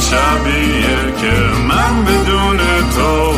شبیه که من بدون تو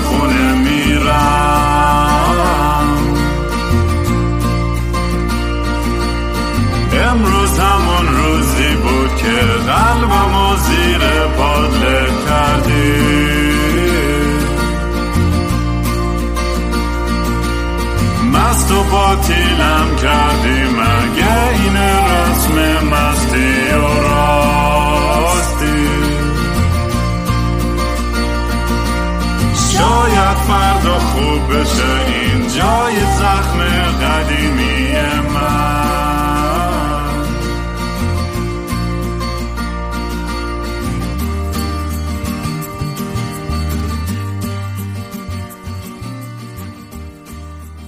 بشه این جای زخم قدیمی من.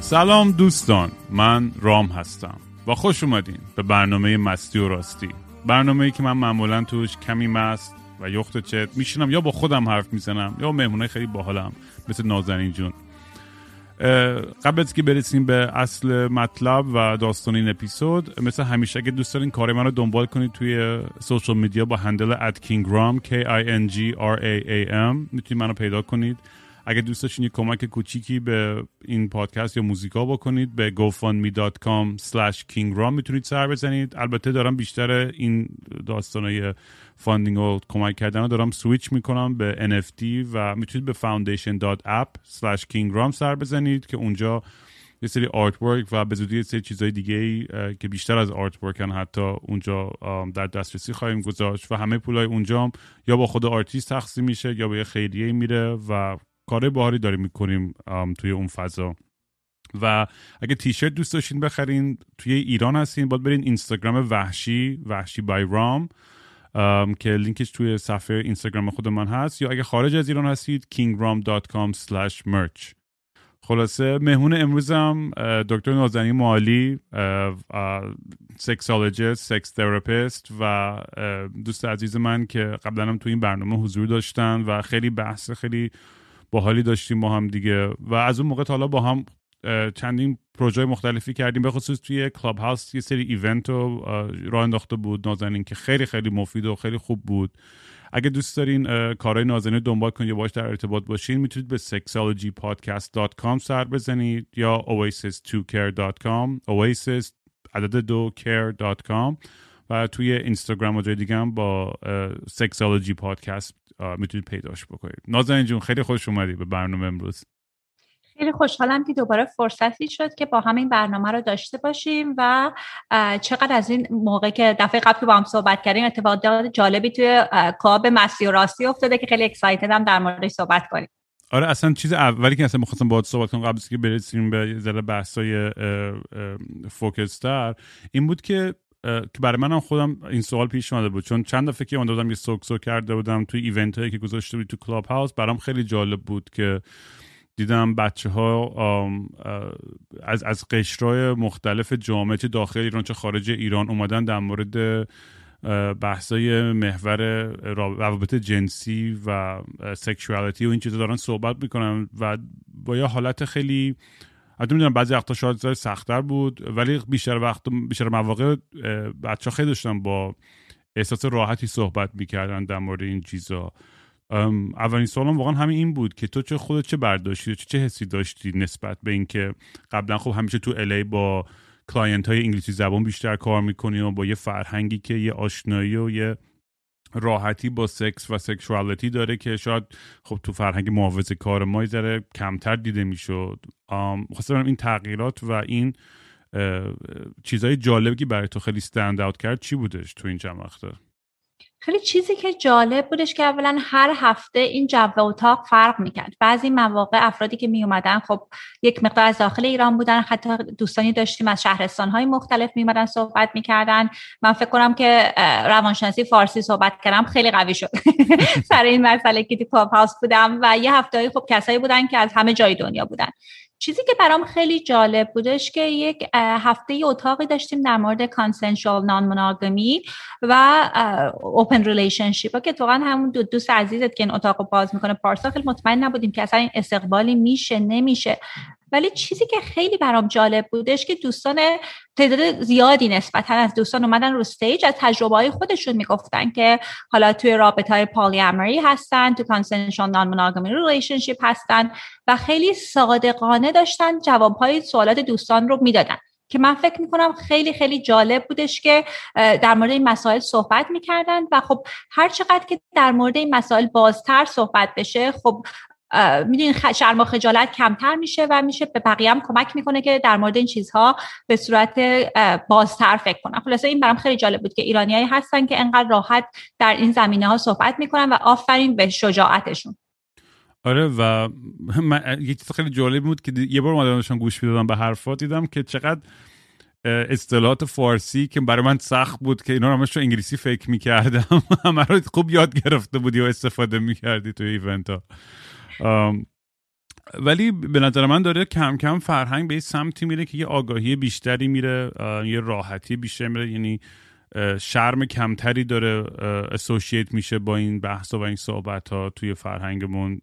سلام دوستان من رام هستم و خوش اومدین به برنامه مستی و راستی. برنامه ای که من معمولا توش کمی مست و یخت چت میشینم یا با خودم حرف می‌زنم یا مهمونه خیلی باحالم مثل نازنین جون. قبل از که برسیم به اصل مطلب و داستان این اپیزود مثل همیشه اگه دوست دارین کار من رو دنبال کنید توی سوشال میدیا با هندل kingram k i n g r a a m می‌تونید منو پیدا کنید. اگه دوست داشتین یه کمک کوچیکی به این پادکست یا موزیکا بکنید به gofundme.com slash kingram می‌تونید سر بزنید. البته دارم بیشتر این داستانهای funding و کمک کردن رو دارم سویچ می‌کنم به NFT و می‌تونید به foundation.app slash kingram سر بزنید که اونجا یه سری art و به زودی یه سری چیزهای دیگه ای که بیشتر از artwork ان حتی اونجا در دسترسی خواهیم گذاشت. و همه پولای اونجا یا با خود آرتیست تقسیم میشه یا به یه خیریه میره و کار باحالی داریم می‌کنیم توی اون فضا. و اگه تیشرت دوست داشتین بخرین توی ایران هستین باید برین اینستاگرام وحشی وحشی by رام که لینکش توی صفحه اینستاگرام خود من هست. یا اگه خارج از ایران هستید kingram.com merch. خلاصه مهمون امروزم دکتر نازنین مالی سکسالوجیست سکس تراپیست و دوست عزیز من که قبلا هم توی این برنامه حضور داشتن و خیلی بحث خیلی باحالی داشتیم با هم دیگه. و از اون موقع تا حالا با هم چندین پروژه مختلفی کردیم. به خصوص توی کلاب هاوس یه سری event رو راه انداخته بود. نازنین که خیلی خیلی مفید و خیلی خوب بود. اگه دوست دارین کارهای نازنین دنبال کنید یا باش در ارتباط باشین می‌تونید به sexologypodcast.com سر بزنید یا oasis2care.com oasis عدد دو care.com و توی اینستاگرام و جای دیگه هم با سکسالوجی پادکست می‌تونید پیداش بکنید. نازنین جون خیلی خوش اومدی به برنامه امروز. خیلی خوشحالم که دوباره فرصتی شد که با همین برنامه رو داشته باشیم و چقدر از این موقع که دفعه قبل که با هم صحبت کردیم اتفاقات جالبی توی کلاب مستی و راستی افتاده که خیلی excited م در موردش صحبت کنیم. آره اصلا چیز اولی که اصلا می‌خواستم باهات صحبت کنم قبل از که برسیم یه ذره بحثای focused تر این بود که که برای منم خودم این سوال پیش اومده بود. چون چند دفعه که اومده بودم یه سوک سوک کرده بودم توی event هایی که گذاشته بود تو کلاب هاوس برام خیلی جالب بود که دیدم بچه ها از از قشرهای مختلف جامعه چه داخل ایران چه خارج ایران اومدن در مورد بحثای محور روابط جنسی و سکشوالیتی و این چیزا دارن صحبت می‌کنن و با یه حالت خیلی حتی می‌دونم بعضی وقتا شاید سختتر بود ولی بیشتر وقت بیشتر مواقع بچه خیلی داشتن با احساس راحتی صحبت می‌کردن در مورد این چیزا. اولین سوالم واقعا همین این بود که تو چه خودت چه برداشتی چه, چه حسی داشتی نسبت به اینکه قبلا خب همیشه تو LA با client های انگلیسی زبان بیشتر کار می‌کنی و با یه فرهنگی که یه آشنایی و یه راحتی با سکس و sexuality داره که شاید خب تو فرهنگ محافظه کار ما ذره کمتر دیده می‌شد. خواستم این تغییرات و این چیزهای جالبی که برای تو خیلی stand out کرد چی بودش تو این چند وقته؟ خیلی چیزی که جالب بودش که اولا هر هفته این جو اتاق فرق می‌کرد. بعضی مواقع افرادی که می اومدن خب یک مقدار از داخل ایران بودن حتی دوستانی داشتیم از شهرستان های مختلف می اومدن صحبت می‌کردن. من فکر کنم که روانشناسی فارسی صحبت کردم خیلی قوی شد. سر این مسئله که تو هاوس بودم و یه هفته خب کسایی بودن که از همه جای دنیا بودن. چیزی که برام خیلی جالب بودش که یک هفته ای اتاقی داشتیم در مورد consensual non-monogamy و open relationship که واقعا همون دو دوست عزیزت که این اتاق رو باز می‌کنه پارسا خیلی مطمئن نبودیم که اصلا این استقبالی میشه نمیشه. ولی چیزی که خیلی برام جالب بودش که دوستان تعداد زیادی نسبتا از دوستان اومدن رو stage از تجربه های خودشون می‌گفتن که حالا توی رابطه های polyamory هستن تو consensual non-monogamy relationship هستن و خیلی صادقانه داشتن جواب های سوالات دوستان رو می‌دادن. که من فکر می‌کنم خیلی خیلی جالب بودش که در مورد این مسائل صحبت می‌کردن و خب هر چقدر که در مورد این مسائل بازتر صحبت بشه خب می‌دونین شرم و خجالت کمتر میشه و میشه به بقیه هم کمک می‌کنه که در مورد این چیزها به صورت بازتر فکر کنن. خلاصه این برام خیلی جالب بود که ایرانیایی هستن که انقدر راحت در این زمینه ها صحبت می‌کنن و آفرین به شجاعتشون. آره و من یه چیز خیلی جالب بود که یه بار اومدم گوش می‌دادم به حرفات دیدم که چقدر اصطلاحات فارسی که برای من سخت بود که اینا رو همش انگلیسی فکر می‌کردم. همه رو خوب یاد گرفته بودی و استفاده می‌کردی تو ایونت ها ولی به نظر من داره کم کم فرهنگ به سمتی میره که یه آگاهی بیشتری میره یه راحتی بیشتر میره یعنی شرم کمتری داره اسوشیت میشه با این بحث و این صحبت ها توی فرهنگمون.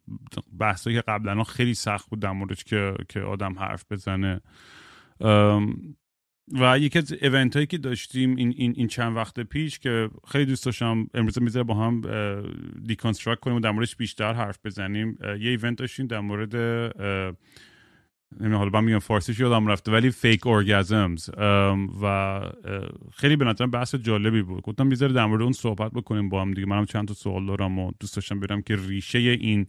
بحث که قبلا خیلی سخت بود در موردش که که آدم حرف بزنه. و یکی از ایونت هایی که داشتیم این, این, این چند وقت پیش که خیلی دوست داشتم امروز می‌ذاره با هم deconstruct کنیم و در موردش بیشتر حرف بزنیم. یه event داشتیم در مورد نمی‌دونم حالا میگم فارسیش یادم رفته ولی fake orgasms و خیلی به نظرم بحث جالبی بود. گفتم بذار در مورد اون صحبت بکنیم با هم دیگه. منم چند تا سوال دارم و دوست داشتم بدونم که ریشه این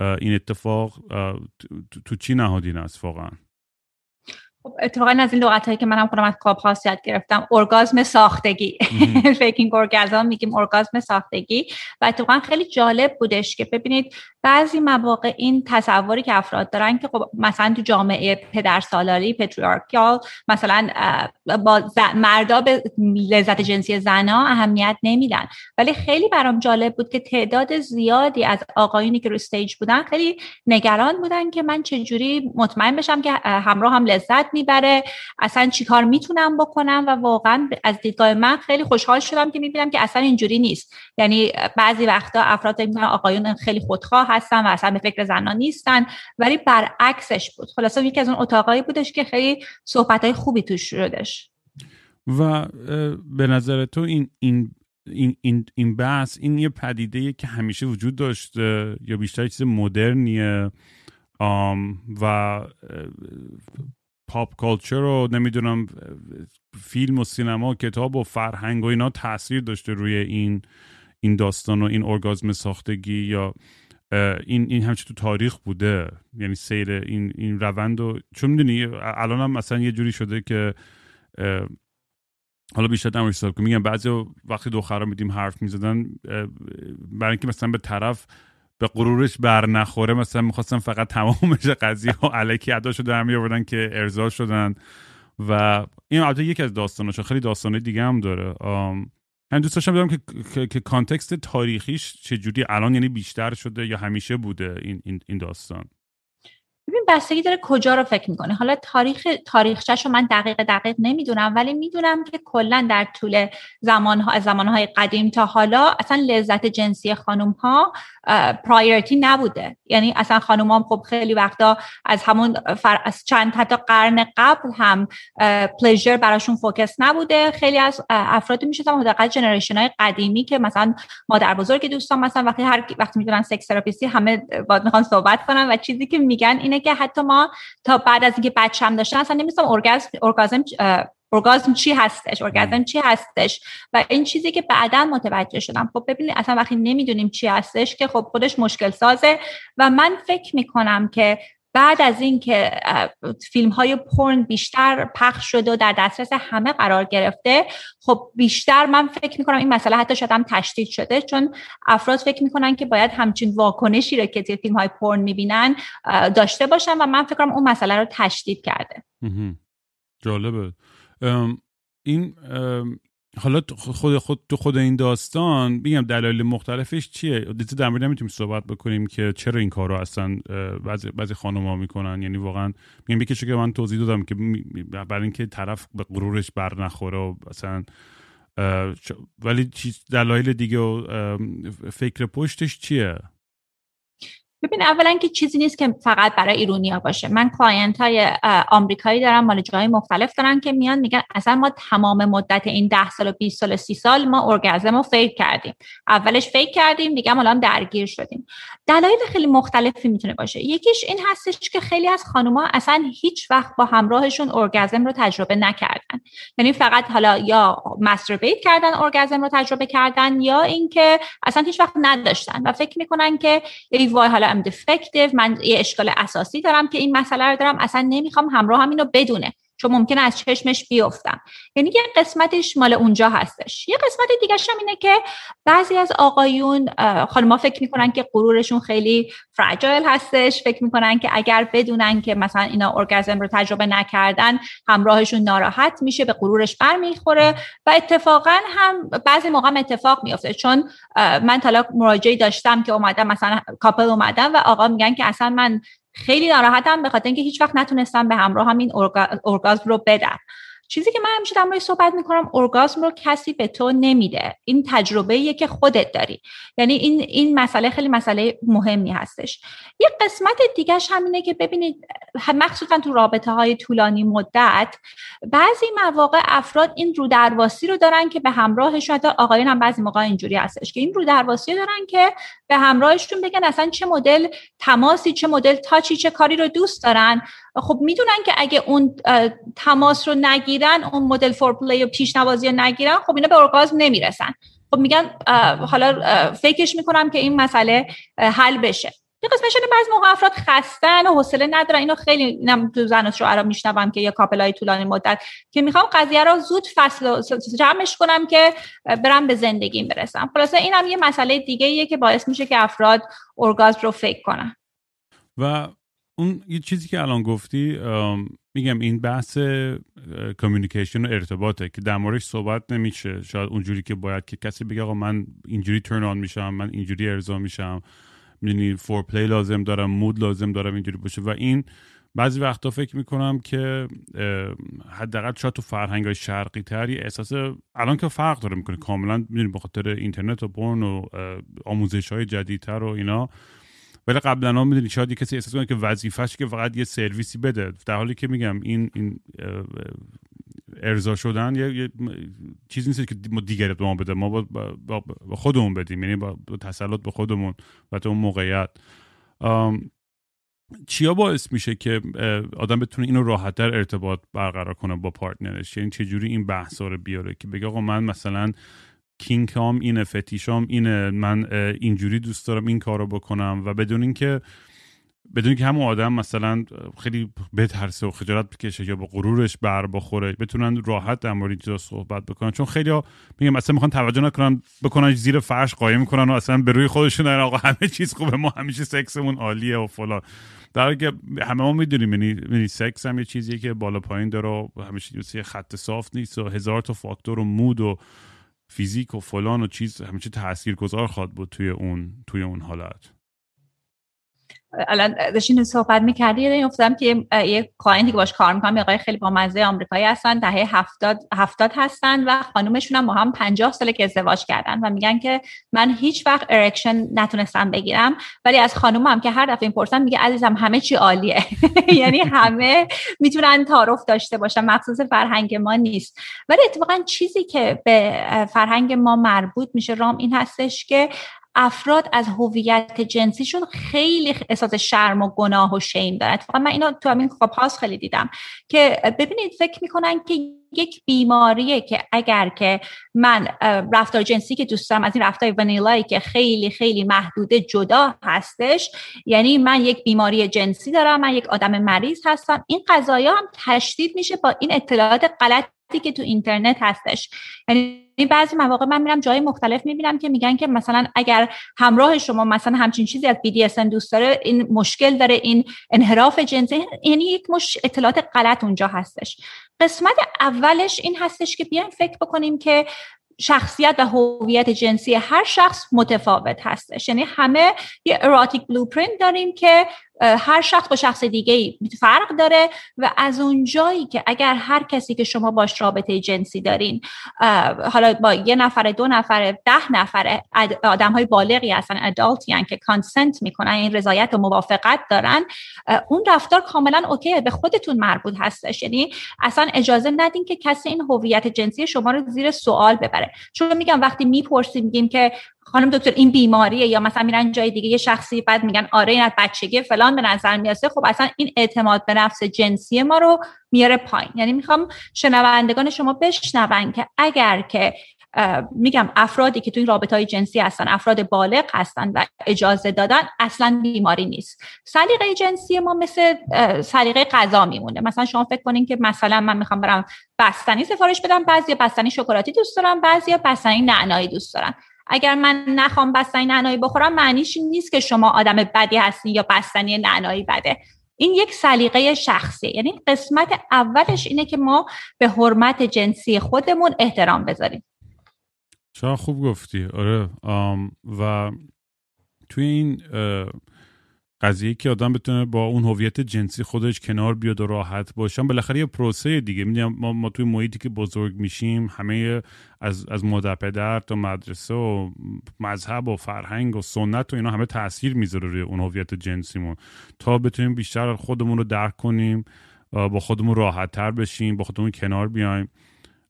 این اتفاق تو چی نهادینه است واقعا؟ خب اتفاقا از این لغت هایی که منم خودم از کلاب هاست یاد گرفتم ارگازم ساختگی. faking orgasm میگیم ارگازم ساختگی. و اتفاقا خیلی جالب بودش که ببینید بعضی مواقع این تصوری که افراد دارن که خب مثلا تو جامعه پدر سالاری patriarchal مثلا با مردا به لذت جنسی زنا اهمیت نمیدن. ولی خیلی برام جالب بود که تعداد زیادی از آقایونی که رو stage بودن خیلی نگران بودن که من چجوری مطمئن بشم که همراه هم لذت می‌بره. اصلا چیکار می‌تونم بکنم و واقعا از دیدگاه من خیلی خوشحال شدم که می‌بینم که اصلا اینجوری نیست. یعنی بعضی وقتا افراد میگن آقایون خیلی خودخواه هستن و اصلا به فکر زنان نیستن. ولی برعکسش بود. خلاصه یکی از اون اتاقایی بودش که خیلی صحبت خوبی توش شدش. و به نظر تو این این این, این, این بحث این یه پدیده که همیشه وجود داشته یا بیشتر چیز مدرنیه و پاپ کالچر رو نمی‌دونم فیلم و سینما و کتاب و فرهنگ و اینا تاثیر داشته روی این این داستان و این ارگازم ساختگی یا این این همچه تو تاریخ بوده. یعنی سیر این این روند و چون می‌دونی الان هم مثلا یه جوری شده که حالا بیشتر در حساب میگم بعضی وقتی دخترا میدیم حرف می‌زدن برای اینکه مثلا به طرف به غرورش بر نخوره. مثلا می‌خواستم فقط تمامش قضیه و علکی اداشو در می که ارضا شدن. و این البته یکی از داستاناش خیلی داستانه دیگه هم داره. من دوست داشتم بدونم که, که, که کانتکست تاریخیش چجوری الان یعنی بیشتر شده یا همیشه بوده این, این, این داستان. ببین بستگی داره کجا رو فکر می‌کنه. حالا تاریخ تاریخچه‌شو من دقیق دقیق نمی‌دونم ولی می‌دونم که کلا در طول زمانها زمانهای قدیم تا حالا اصلا لذت جنسی خانم ها priority نبوده. یعنی اصلا خانم هم خب خیلی وقتا از همون فر... از چند حتی قرن قبل هم pleasure براشون focus نبوده. خیلی از افرادی می‌شدن حداقل generation های قدیمی که مثلا مادر بزرگ دوستان مثلا وقتی هر وقتی می‌دونن sex therapist ی همه باید می‌خوان صحبت کنن و چیزی که میگن اینه که حتی ما تا بعد از اینکه بچه هم داشتن اصلا نمی‌دونستیم ارگازم ارگازم چی هستش ارگازم چی هستش و این چیزی که بعدا متوجه شدم. خب ببینید اصلا وقتی نمی‌دونیم چی هستش که خب خودش مشکل سازه و من فکر می‌کنم که بعد از اینکه فیلم های پرن بیشتر پخش شده و در دسترس همه قرار گرفته خب بیشتر من فکر می‌کنم این مسئله حتی شاید هم تشدید شده چون افراد فکر می‌کنن که باید همچین واکنشی رو که فیلم های پرن می‌بینن داشته باشن و من فکر اون مسئله رو تشدید کرده. جالبه. این حالا خود خود تو خود این داستان میگم دلایل مختلفش چیه؟ دیگه در مورد نمی‌تونیم صحبت بکنیم که چرا این کارو اصلا بعضی بعضی خانم‌ها می‌کنن. یعنی واقعا میگم یکی که من توضیح دادم که برای اینکه طرف به غرورش بر نخوره و اصلا ولی دلایل دیگه و فکر پشتش چیه؟ ببین اولا که چیزی نیست که فقط برای ایرونیا باشه. من client های آمریکایی دارم مال جای مختلف دارن که میان میگن اصلا ما تمام مدت این 10 سال و 20 سال 30 سال ما ارگزم رو فیک کردیم. اولش فیک کردیم دیگه حالا درگیر شدیم. دلایل خیلی مختلفی می‌تونه باشه. یکیش این هستش که خیلی از خانوما اصلا هیچ وقت با همراهشون ارگزم رو تجربه نکردن. یعنی فقط حالا یا مستربیت کردن ارگزم رو تجربه کردن یا اینکه اصلا هیچ وقت نداشتن. و فکر می‌کنن که ای وای حالا ام دفکتیو من یه اشکال اساسی دارم که این مسئله رو دارم. اصلا نمی‌خوام همراه هم اینو بدونه. چون ممکنه از چشمش بیفتم. یعنی یه قسمتش مال اونجا هستش. یه قسمت دیگه هم اینه که بعضی از آقایون خانما فکر می‌کنن که غرورشون خیلی فرجایل هستش. فکر می‌کنن که اگر بدونن که مثلا اینا ارگزم رو تجربه نکردن همراهشون ناراحت میشه به غرورش برمیخوره. و اتفاقا هم بعضی موقع اتفاق میفته چون من طلاق مراجعی داشتم که اومدم مثلا کاپل اومدم و آقا میگن که اصلا من خیلی ناراحتم به خاطر اینکه هیچ وقت نتونستم به همراه هم این ارگازم رو بدم. چیزی که من همیشه در صحبت می‌کنم ارگازم رو کسی به تو نمیده. این تجربه که خودت داری. یعنی این این مسئله خیلی مسئله مهمی هستش. یه قسمت دیگهش همینه که ببینید مخصوصا تو رابطه های طولانی مدت بعضی مواقع افراد این رو درواسی رو دارن که به همراهشون حتی آقایون هم بعضی موقع اینجوری هستش که این رو درواسی دارن که به همراهشون بگن اصلا چه مدل تماسی چه مدل تاچی چه کاری رو دوست دارن. خب می‌دونن که اگه اون تماس رو نگیرن اون مدل فور پلی و پیشنوازی رو نگیرن خب اینا به ارگازم نمی‌رسن. خب میگن حالا فکرش می‌کنم که این مسئله حل بشه. یه قسمش بعضی موقع افراد خستن و حوصله ندارن. اینو خیلی اینم تو زن و شوهر میشنوم که یه های طولانی مدت که می‌خوام قضیه رو زود فصل جمعش کنم که برم به زندگیم برسم. خلاصه اینم یه مسئله دیگه ایه که باعث میشه که افراد ارگازم رو fake کنن. و اون یه چیزی که الان گفتی میگم این بحث communication و ارتباطه که در موردش صحبت نمیشه. شاید اونجوری که باید که کسی بگه آقا من اینجوری turn on میشم من اینجوری ارضا میشم. می‌دونی foreplay لازم دارم mood لازم دارم اینجوری باشه. و این بعضی وقتا فکر می‌کنم که حداقل شاید تو فرهنگ های شرقی تری احساس الان که فرق داره می‌کنه. کاملا می‌دونی به خاطر اینترنت و برن و آموزش های جدیدتر و اینا. ولی قبلا ها می‌دونی شاید کسی احساس کنه که وظیفش که فقط یه سرویسی بده. در حالی که میگم این این ارضا شدن یه, چیزی نیست که ما دیگری به ما بده. ما با, با, خودمون بدیم. یعنی با, تسلط به خودمون و تو اون موقعیت. چیا باعث میشه که آدم بتونه اینو راحتتر ارتباط برقرار کنه با پارتنرش؟ یعنی چجوری این بحثا رو بیاره که بگه آقا من مثلا کینکام اینه فتیشام اینه من اینجوری دوست دارم این کارو بکنم و بدون اینکه بدون که همون آدم مثلا خیلی بترسه و خجالت بکشه یا با غرورش بر بخوره بتونن راحت در مورد چیزا صحبت بکنن. چون خیلی میگم اصلا می‌خوان توجه نکنن بکنن زیر فرش قایم می‌کنن و اصلا به روی خودشون آقا همه چیز خوبه ما همیشه سکسمون عالیه و فلان. در که همه ما می‌دونیم یعنی, یعنی سکس هم یه چیزیه که بالا پایین داره و همیشه خط صاف نیست و هزار تا فاکتور و mood و فیزیک و فلان و چیز همیشه تاثیرگذار خواد بود توی اون توی اون حالت. الان داشتین صحبت می‌کردی یاد افتادم که یه client ی که باش کار می‌کنم یه آقای خیلی با مزه آمریکایی هستن دهه هفتاد, هفتاد هستن و خانومشون هم با هم پنجاه ساله که ازدواج کردن و میگن که من هیچ وقت erection نتونستم بگیرم. ولی از خانومم که هر دفعه پرسن میگه عزیزم همه چی عالیه. یعنی همه می‌تونن تعارف داشته باشن مخصوص فرهنگ ما نیست. ولی اتفاقا چیزی که به فرهنگ ما مربوط میشه رام این هستش که افراد از هویت جنسیشون خیلی احساس شرم و گناه و شیم دارن. اتفاقا من اینو تو همین پاس خیلی دیدم که ببینید فکر می‌کنن که یک بیماریه که اگر که من رفتار جنسی که دوست دارم از این رفتار ونیلایی که خیلی خیلی محدوده جدا هستش یعنی من یک بیماری جنسی دارم من یک آدم مریض هستم. این قضایا هم تشدید میشه با این اطلاعات غلطی که تو اینترنت هستش. یعنی بعضی مواقع من میرم جای مختلف می‌بینم که میگن که مثلا اگر همراه شما مثلا همچین چیزی از BDSM دوست داره این مشکل داره این انحراف جنسی یعنی یک مش اطلاعات غلط اونجا هستش. قسمت اولش این هستش که بیایم فکر بکنیم که شخصیت و هویت جنسی هر شخص متفاوت هستش. یعنی همه یه اراتیک بلوپرینت داریم که هر شخص با شخص دیگه فرق داره و از اون جایی که اگر هر کسی که شما باش رابطه جنسی دارین حالا با یه نفر دو نفر ده نفر آدم های بالغی هستن ادالت یعنی که کانسنت می‌کنن این رضایت و موافقت دارن اون رفتار کاملا اوکی به خودتون مربوط هستش. یعنی اصلا اجازه ندین که کسی این هویت جنسی شما رو زیر سوال ببره. چون میگم وقتی می‌پرسیم میگیم که خانم دکتر این بیماریه یا مثلا میرن جای دیگه یه شخصی بعد میگن آره این از بچگی فلان به نظر میاسه خب اصلا این اعتماد به نفس جنسی ما رو میاره پایین. یعنی می‌خوام شنوندگان شما بشنون که اگر که میگم افرادی که تو این رابطه های جنسی هستن افراد بالغ هستن و اجازه دادن اصلا بیماری نیست. سلیقه جنسی ما مثل سلیقه غذا میمونه. مثلا شما فکر کنین که مثلا من می‌خوام برم بستنی سفارش بدم بعضی بستنی شکلاتی دوست دارم بعضی بستنی نعنایی دوست دارم اگر من نخوام بستنی نعنایی بخورم معنیش نیست که شما آدم بدی هستین یا بستنی نعنایی بده. این یک سلیقه شخصی یعنی قسمت اولش اینه که ما به حرمت جنسی خودمون احترام بذاریم. چرا خوب گفتی. آره و توی این قضیه که آدم بتونه با اون هویت جنسی خودش کنار بیاد و راحت باشن بالاخره یه پروسه دیگه. می‌دونم ما, ما توی محیطی که بزرگ میشیم همه از از مادر پدر تا مدرسه و مذهب و فرهنگ و سنت و اینا همه تاثیر می‌ذاره روی اون هویت جنسیمون. تا بتونیم بیشتر خودمون رو درک کنیم با خودمون راحت تر بشیم با خودمون کنار بیایم.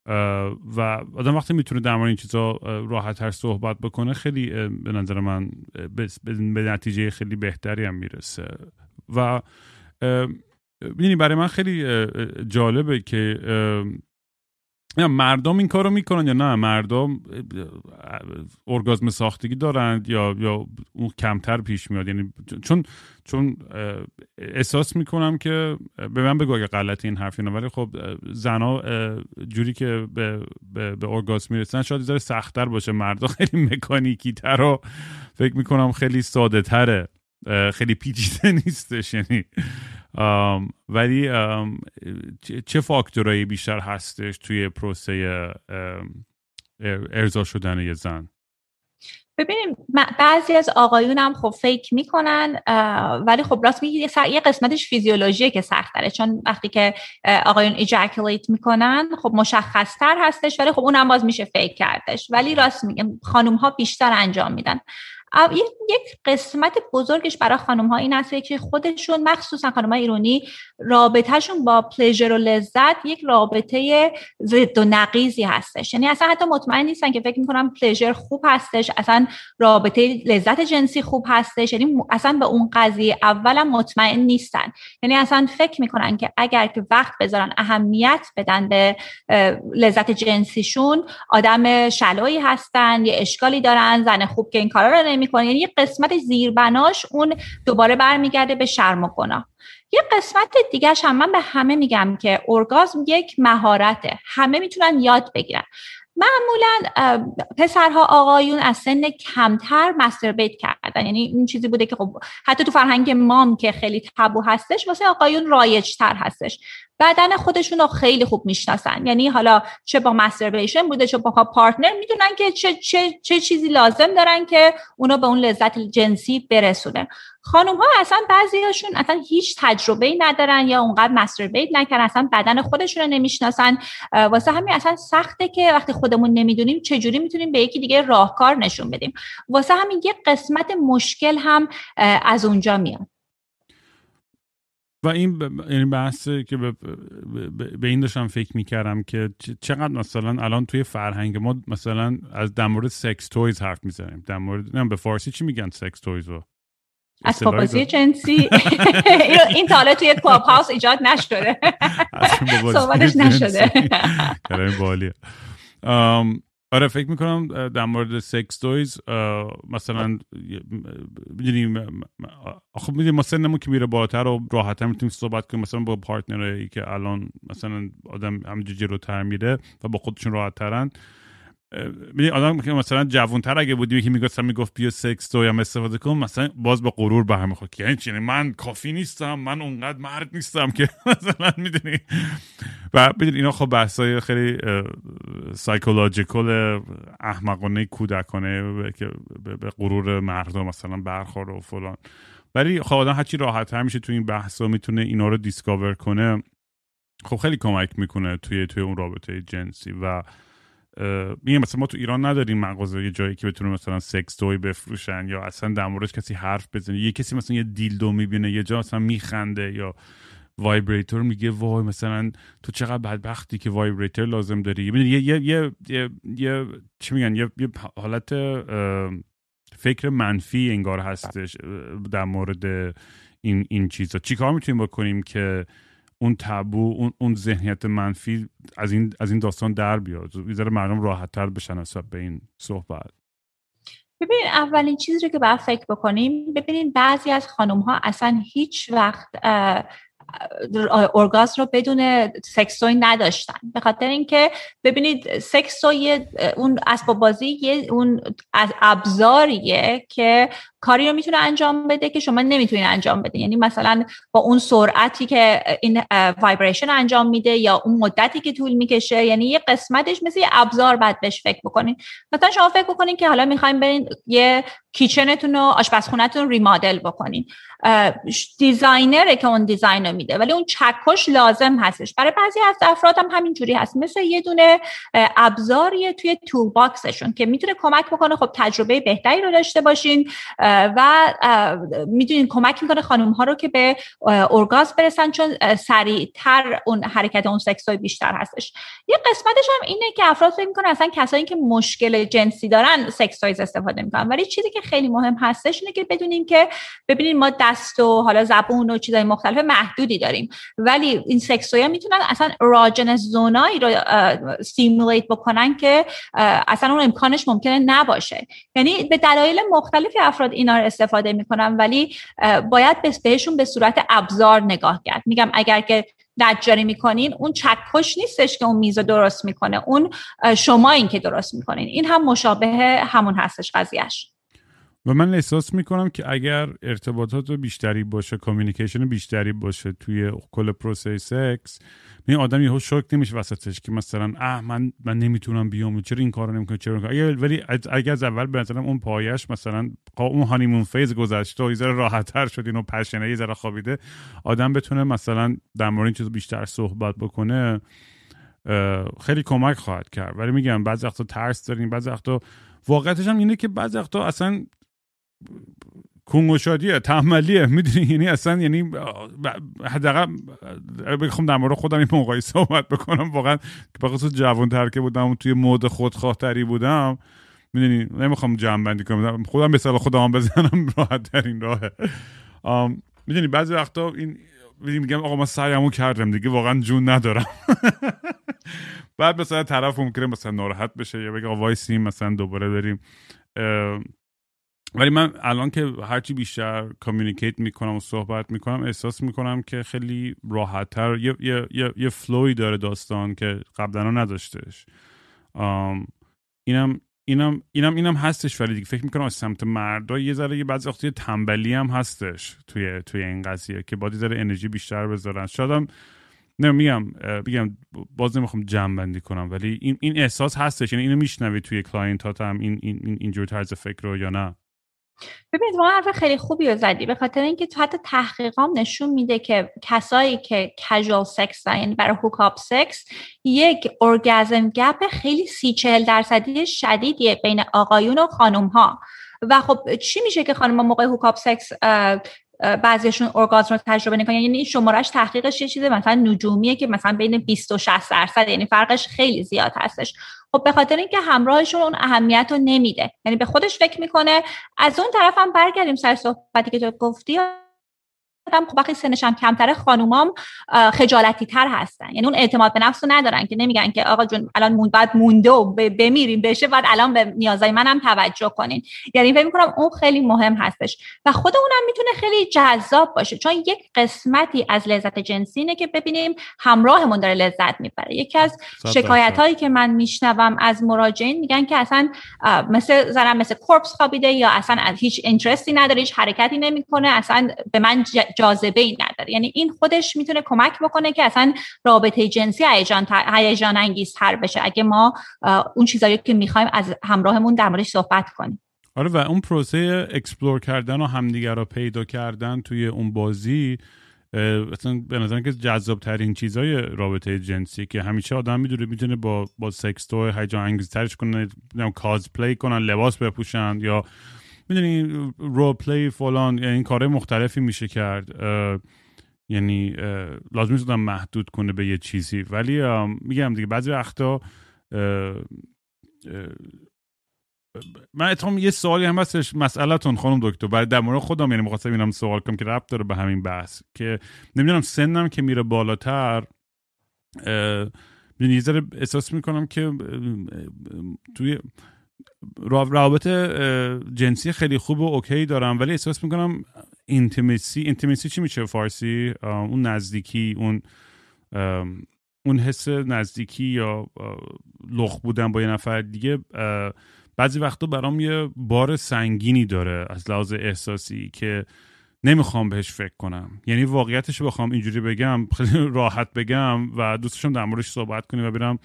و آدم وقتی می‌تونه در مورد این چیزا راحت تر صحبت بکنه خیلی به نظر من به نتیجه خیلی بهتری هم می‌رسه. و ببینید برای من خیلی جالبه که مردم این کارو می‌کنن یا نه؟ مردم ارگازم ساختگی دارند یا یا اون کمتر پیش میاد؟ یعنی چون چون احساس می‌کنم که به من بگو اگه غلط این حرفی ولی خب زنا جوری که به, به, به ارگازم می‌رسن شاید ذره سختتر باشه. مردا خیلی مکانیکی تر و فکر می‌کنم خیلی ساده تره خیلی پیچیده نیستش یعنی ولی چه فاکتورایی بیشتر هستش توی پروسه ارضا شدن یه زن؟ ببینیم بعضی از آقایون هم خب فکر می‌کنن ولی خب راست میگی یه قسمتش فیزیولوژیه که سخت داره چون وقتی که آقایون ایجاکولیت می‌کنن خب مشخص تر هستش ولی خب اونم باز میشه فکر کردش. ولی راست میگم خانوم ها بیشتر انجام میدن. یک قسمت بزرگش برای خانم ها این است که خودشون مخصوصا خانم های ایرانی رابطهشون با پلیژر و لذت یک رابطه ضد و نقیزی هستش. یعنی اصلا حتی مطمئن نیستن که فکر می‌کنم پلیژر خوب هستش اصلا رابطه لذت جنسی خوب هستش. یعنی اصلا به اون قضیه اولا مطمئن نیستن. یعنی اصلا فکر می‌کنن که اگر که وقت بذارن اهمیت بدن به لذت جنسیشون آدم شلایی هستن یه اشکالی دارن زن خوب که این کارا رو می‌کنه. یعنی یه قسمت زیربناش اون دوباره برمیگرده به شرم و گناه. یه قسمت دیگه هم من به همه میگم که ارگازم یک مهارته. همه می‌تونن یاد بگیرن. معمولا پسرها آقایون از سن کمتر مستربیت کردن. یعنی این چیزی بوده که خب حتی تو فرهنگ مام که خیلی تبو هستش واسه آقایون رایجتر هستش. بدن خودشون رو خیلی خوب می‌شناسن. یعنی حالا چه با مستربیشن بوده چه با پارتنر می‌دونن که چه, چه, چه چیزی لازم دارن که اونو به اون لذت جنسی برسونه. خانم ها اصلا بعضیاشون اصلا هیچ تجربه ای ندارن یا اونقدر مستربیت نکردن. اصلا بدن خودشون رو نمی‌شناسن. واسه همین اصلا سخته که وقتی خودمون نمی‌دونیم چجوری می‌تونیم به یکی دیگه راهکار نشون بدیم. واسه همین یه قسمت مشکل هم از اونجا میاد. و این یعنی بحثه که به, به این داشتم فکر می‌کردم که چقدر مثلا الان توی فرهنگ ما مثلا از در مورد سکس تویز حرف می‌زنیم. در مورد به فارسی چی میگن سکس تویز رو؟ اسباب جنسی. این تا حالا توی کلاب هاوس ایجاد نشده. صحبتش نشده. بله. آره فکر می‌کنم در مورد sex toys مثلا می‌دونیم خب می‌دونیم ما سنمون که میره بالاتر و راحتر می‌تونیم صحبت کنیم. مثلا با partner هایی که الان مثلا آدم همینجور جلوتر میره و با خودشون راحت ترن می‌دونی آدم که مثلا جوانتر اگه بودی که می‌گفت می‌گفت بیا sex toy استفاده کن مثلا باز با غرور برمیخورد که یعنی من کافی نیستم من اونقدر مرد نیستم که مثلا می‌دونی؟ و می‌دونی اینا خب بحثای خیلی psychological احمقانه کودکانه که به غرور مردم مثلا برخورد و فلان. ولی خب آدم هرچی راحت میشه تو این بحث می‌تونه اینا رو discover کنه خب خیلی کمک می‌کنه توی توی اون رابطه جنسی و میگه مثلا ما تو ایران نداریم مغازه یه جایی که بتونه مثلا sex toy بفروشن یا اصلا در موردش کسی حرف بزنه. یه کسی مثلا یه dildo می‌بینه یه جا مثلا میخنده یا vibrator میگه وای مثلا تو چقدر بدبختی که vibrator لازم داری. یه یه یه یه, یه چی میگن؟ یه, یه حالت فکر منفی انگار هستش در مورد این این چیزا. چیکار می‌تونیم بکنیم که اون تابو اون اون ذهنیت منفی از این از این داستان در بیاد یه مردم راحت تر بشن نسبت به این صحبت. ببینید اولین چیزی رو که باید فکر بکنیم ببینید بعضی از خانم ها اصلا هیچ وقت ارگاز رو بدون سکسوی نداشتن. به خاطر اینکه ببینید سکسوی اون اسباب بازی اون از ابزاریه که کاری رو می‌تونه انجام بده که شما نمی‌تونید انجام بده یعنی مثلا با اون سرعتی که این وایبریشن انجام میده یا اون مدتی که طول می‌کشه یعنی یه قسمتش مثل یه ابزار بعد بهش فکر بکنین. مثلا شما فکر بکنین که حالا می‌خوایم برین یه کیچنتون و آشپزخونهتون ریمادل بکنین. designer ه که اون design رو میده ولی اون چکش لازم هستش. برای بعضی از افراد هم همین جوری هست. مثل یه دونه ابزاریه توی toolbox شون که می‌تونه کمک بکنه خب تجربه بهتری رو داشته باشین. و می‌دونین کمک می‌کنه خانم ها رو که به ارگازم برسن چون سریعتر اون حرکت اون سکس بیشتر هستش. یه قسمتش هم اینه که افراد فکر می‌کنن اصلا کسایی که مشکل جنسی دارن سکس استفاده می‌کنن. ولی چیزی که خیلی مهم هستش اینه که بدونین که ببینین ما دست و حالا زبون و چیزای مختلف محدودی داریم. ولی این سکس می‌تونن اصلا راجن زونایی رو سیمولیت بکنن که اصلا اون امکانش ممکنه نباشه. یعنی به دلایل مختلفی افراد اینا رو استفاده می‌کنن ولی باید بهشون به صورت ابزار نگاه کرد. میگم اگر که نجاری می‌کنین اون چکش نیستش که اون میز درست می‌کنه. اون شما این که درست می‌کنین. این هم مشابه همون هستش قضیهش و من احساس می‌کنم که اگر ارتباطات بیشتری باشه communication بیشتری باشه توی کل پروسه سکس این آدم یهو شوک نمیشه وسطش که مثلا اه من من نمی‌تونم بیام چرا این کارو نمی‌کنم چرا اگر ولی اگر از اول به اون پایش مثلا اون honeymoon phase گذشته و یه ذره راحتتر شد اینو passion ه یه ذره خوابیده آدم بتونه مثلا در مورد این چیز بیشتر صحبت بکنه خیلی کمک خواهد کرد. ولی میگم بعضی وقتا ترس داریم بعضی وقتا واقعیتش هم اینه که بعضی وقتا اصلا کنگوشادیه تحملیه می‌دونی؟ یعنی اصلا یعنی حداقل بخوام در مورد خودم این موقعی صحبت بکنم. واقعا که بخصوص جوان ترکه بودم توی مود خودخواهتری بودم می‌دونی؟ نمی‌خوام جمع بندی کنم خودم به سال خودم بزنم راحت در این راهه می‌دونی؟ بعضی وقتا این میگم آقا من سعیمو کردم دیگه واقعا جون ندارم. بعد مثلا طرف ممکنه مثلا ناراحت بشه یا بگه وایسیم مثلا دوباره بریم. ولی من الان که هرچی بیشتر communicate می‌کنم و صحبت می‌کنم احساس می‌کنم که خیلی راحتتر یه, یه،, یه،, یه flow ی داره داستان که قبلا نداشتش اینم اینم اینم اینم هستش ولی دیگه فکر می‌کنم از سمت مردا یه ذره یه بعضی وقتی تنبلی هم هستش توی توی این قضیه که باید ذره انرژی بیشتر بذارن. شادم نه میگم بگم باز نمی‌خوام جمع بندی کنم ولی این این احساس هستش. یعنی اینو میشنوی توی client هم این این اینجور طرز فکر رو یا نه. ببینید ما حرف خیلی خوبی رو زدی. به خاطر اینکه تو حتی تحقیقام نشون میده که کسایی که casual سکس یعنی برای hookup سکس یک orgasm gap خیلی سی چهل درصدی شدیدیه بین آقایون و خانم ها و خب چی میشه که خانم موقع hookup سکس بعضیشون ارگازم رو تجربه نکنن. یعنی این شمارش تحقیقش یه چیزه مثلا نجومیه که مثلا بین 20 و 60 درصد یعنی فرقش خیلی زیاد هستش. خب به خاطر اینکه همراهشون اون اهمیت رو نمیده. یعنی به خودش فکر می‌کنه. از اون طرف هم برگردیم سر صحبتی که تو گفتی. آدم خب وقتی سنشم کمتره خانومام خجالتی تر هستن. یعنی اون اعتماد به نفس رو ندارن که نمیگن که آقا جون الان مون بعد مونده و بمیریم بشه بعد الان به نیازای منم توجه کنین. یعنی فکر می‌کنم اون خیلی مهم هستش. و خود اونم می‌تونه خیلی جذاب باشه چون یک قسمتی از لذت جنسی اینه که ببینیم همراهمون داره لذت می‌بره. یکی از شکایت هایی که من میشنوم از مراجعین میگن که اصلا مثل زنم مثل کورپس خوابیده یا اصلا از هیچ اینترستی نداره هیچ حرکتی نمی‌کنه اصلا به من جاذبه ای نداره. یعنی این خودش می‌تونه کمک بکنه که اصلا رابطه جنسی هیجان هیجان انگیزتر بشه. اگه ما اون چیزایی که می‌خوایم از همراهمون در موردش صحبت کنیم. آره و اون پروسه explore کردن و همدیگر رو پیدا کردن توی اون بازی اصلا به نظر که جذاب ترین چیزای رابطه جنسی که همیشه آدم می‌دونه می‌تونه با با سکس تو هیجان انگیزترش کنه cosplay کنن لباس بپوشن یا می‌دونی role play فلان یعنی این کارهای مختلفی میشه کرد. یعنی لازم نیست محدود کنه به یه چیزی. ولی میگم دیگه بعضی وقتا من اتفاقا یه سوالی هم هستش. مسئلهتون خانم دکتر بعد در مورد خودم یعنی می‌خواستم اینم سوال کنم که ربط داره به همین بحث. که نمی‌دونم سنم که میره بالاتر یه ذره احساس می‌کنم که توی روابط جنسی خیلی خوب و okay دارم. ولی احساس می‌کنم intimacy intimacy چی میشه فارسی؟ اون نزدیکی اون اون حس نزدیکی یا لخت بودن با یه نفر دیگه بعضی وقتا برام یه بار سنگینی داره از لحاظ احساسی که نمی‌خوام بهش فکر کنم. یعنی واقعیتش بخوام اینجوری بگم خیلی راحت بگم و دوستشم در موردش صحبت کنیم و برم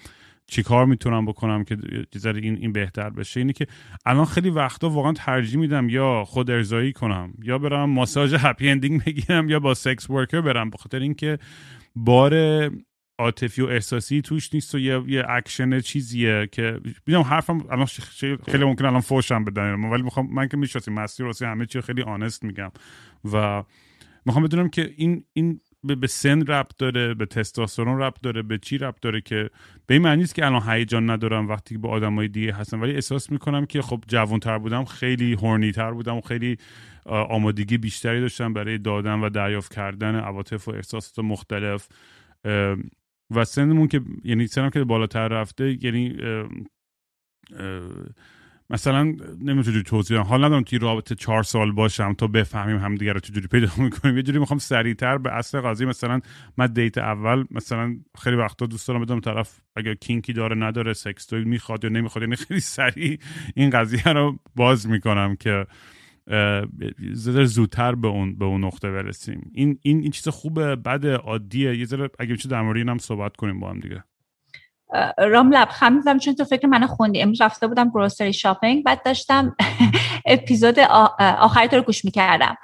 چی کار می‌تونم بکنم که این این بهتر بشه؟ اینی که الان خیلی وقتا واقعا ترجیح میدم یا خود ارضایی کنم یا برم ماساژ happy ending بگیرم یا با sex worker برم بخاطر اینکه بار عاطفی و احساسی توش نیست و یه, یه اکشن چیزیه که میگم حرفم الان خیلی ممکن الان فوشم بدن ولی می‌خوام من که می‌شناسیم مسیر واسه همه چی خیلی honest میگم و می‌خوام بدونم که این این به سن ربط داره به تستوسترون ربط داره به چی ربط داره که به این معنی نیست که الان هیجان ندارم وقتی که با آدمای دیگه هستم. ولی احساس می‌کنم که خب جوانتر بودم خیلی horny تر بودم و خیلی آمادگی بیشتری داشتم برای دادن و دریافت کردن عواطف و احساسات مختلف. و سنمون که یعنی سنم که بالاتر رفته یعنی مثلا نمی‌دونم چجوری توضیح حال ندارم توی رابطه چهار سال باشم تا بفهمیم همدیگه رو چجوری پیدا می‌کنیم. یه جوری می‌خوام سریعتر به اصل قضیه مثلا من دیت اول مثلا خیلی وقتا دوست دارم بدم طرف اگر کینکی داره نداره سکس توی می‌خواد یا نمی‌خواد یعنی خیلی سریع این قضیه رو باز می‌کنم که زودتر به اون به اون نقطه برسیم. این این این چیز خوبه بد عادیه. یه ذره اگه چه در مورد اینم صحبت کنیم با هم دیگه. رام لبخند می‌زنم چون تو فکر منو خوندی. امروز رفته بودم گروسری شاپینگ بعد داشتم اپیزود آخری تو رو گوش می‌کردم.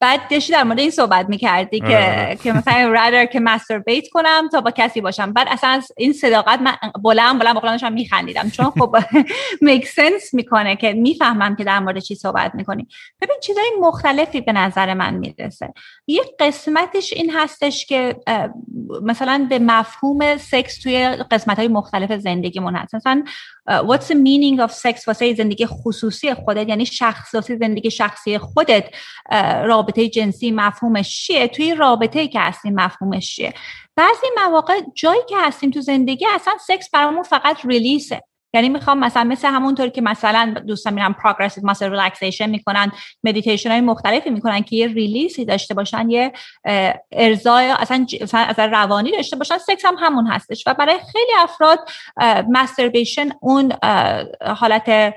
بعد داشتی در مورد این صحبت می‌کردی که آره، آره. که مثلا رادر که بیت کنم تا با کسی باشم. بعد اصلا از این صداقت من بلند بلند بلند داشتم میخندیدم. چون خب میک سنس می‌کنه که می‌فهمم که در مورد چی صحبت می‌کنی. ببین چیزای مختلفی به نظر من می‌رسه. یه قسمتش این هستش که مثلا به مفهوم سکس توی قسمت های مختلف زندگیمون هست. مثلا what's the meaning of sex واسه زندگی خصوصی خودت؟ یعنی شخصی زندگی شخصی خودت رابطه جنسی مفهومش چیه توی رابطه که هستیم مفهومش چیه بعضی مواقع جایی که هستیم تو زندگی اصلا سکس برامون فقط release ه. یعنی می‌خوام مثلا مثل همونطور که مثلا دوستان میرن progressive muscle relaxation می‌کنن مدیتیشن های مختلفی می‌کنن که یه release ی داشته باشن یه ارضای اصلا از روانی داشته باشن سکس هم همون هستش. و برای خیلی افراد masturbation اون حالت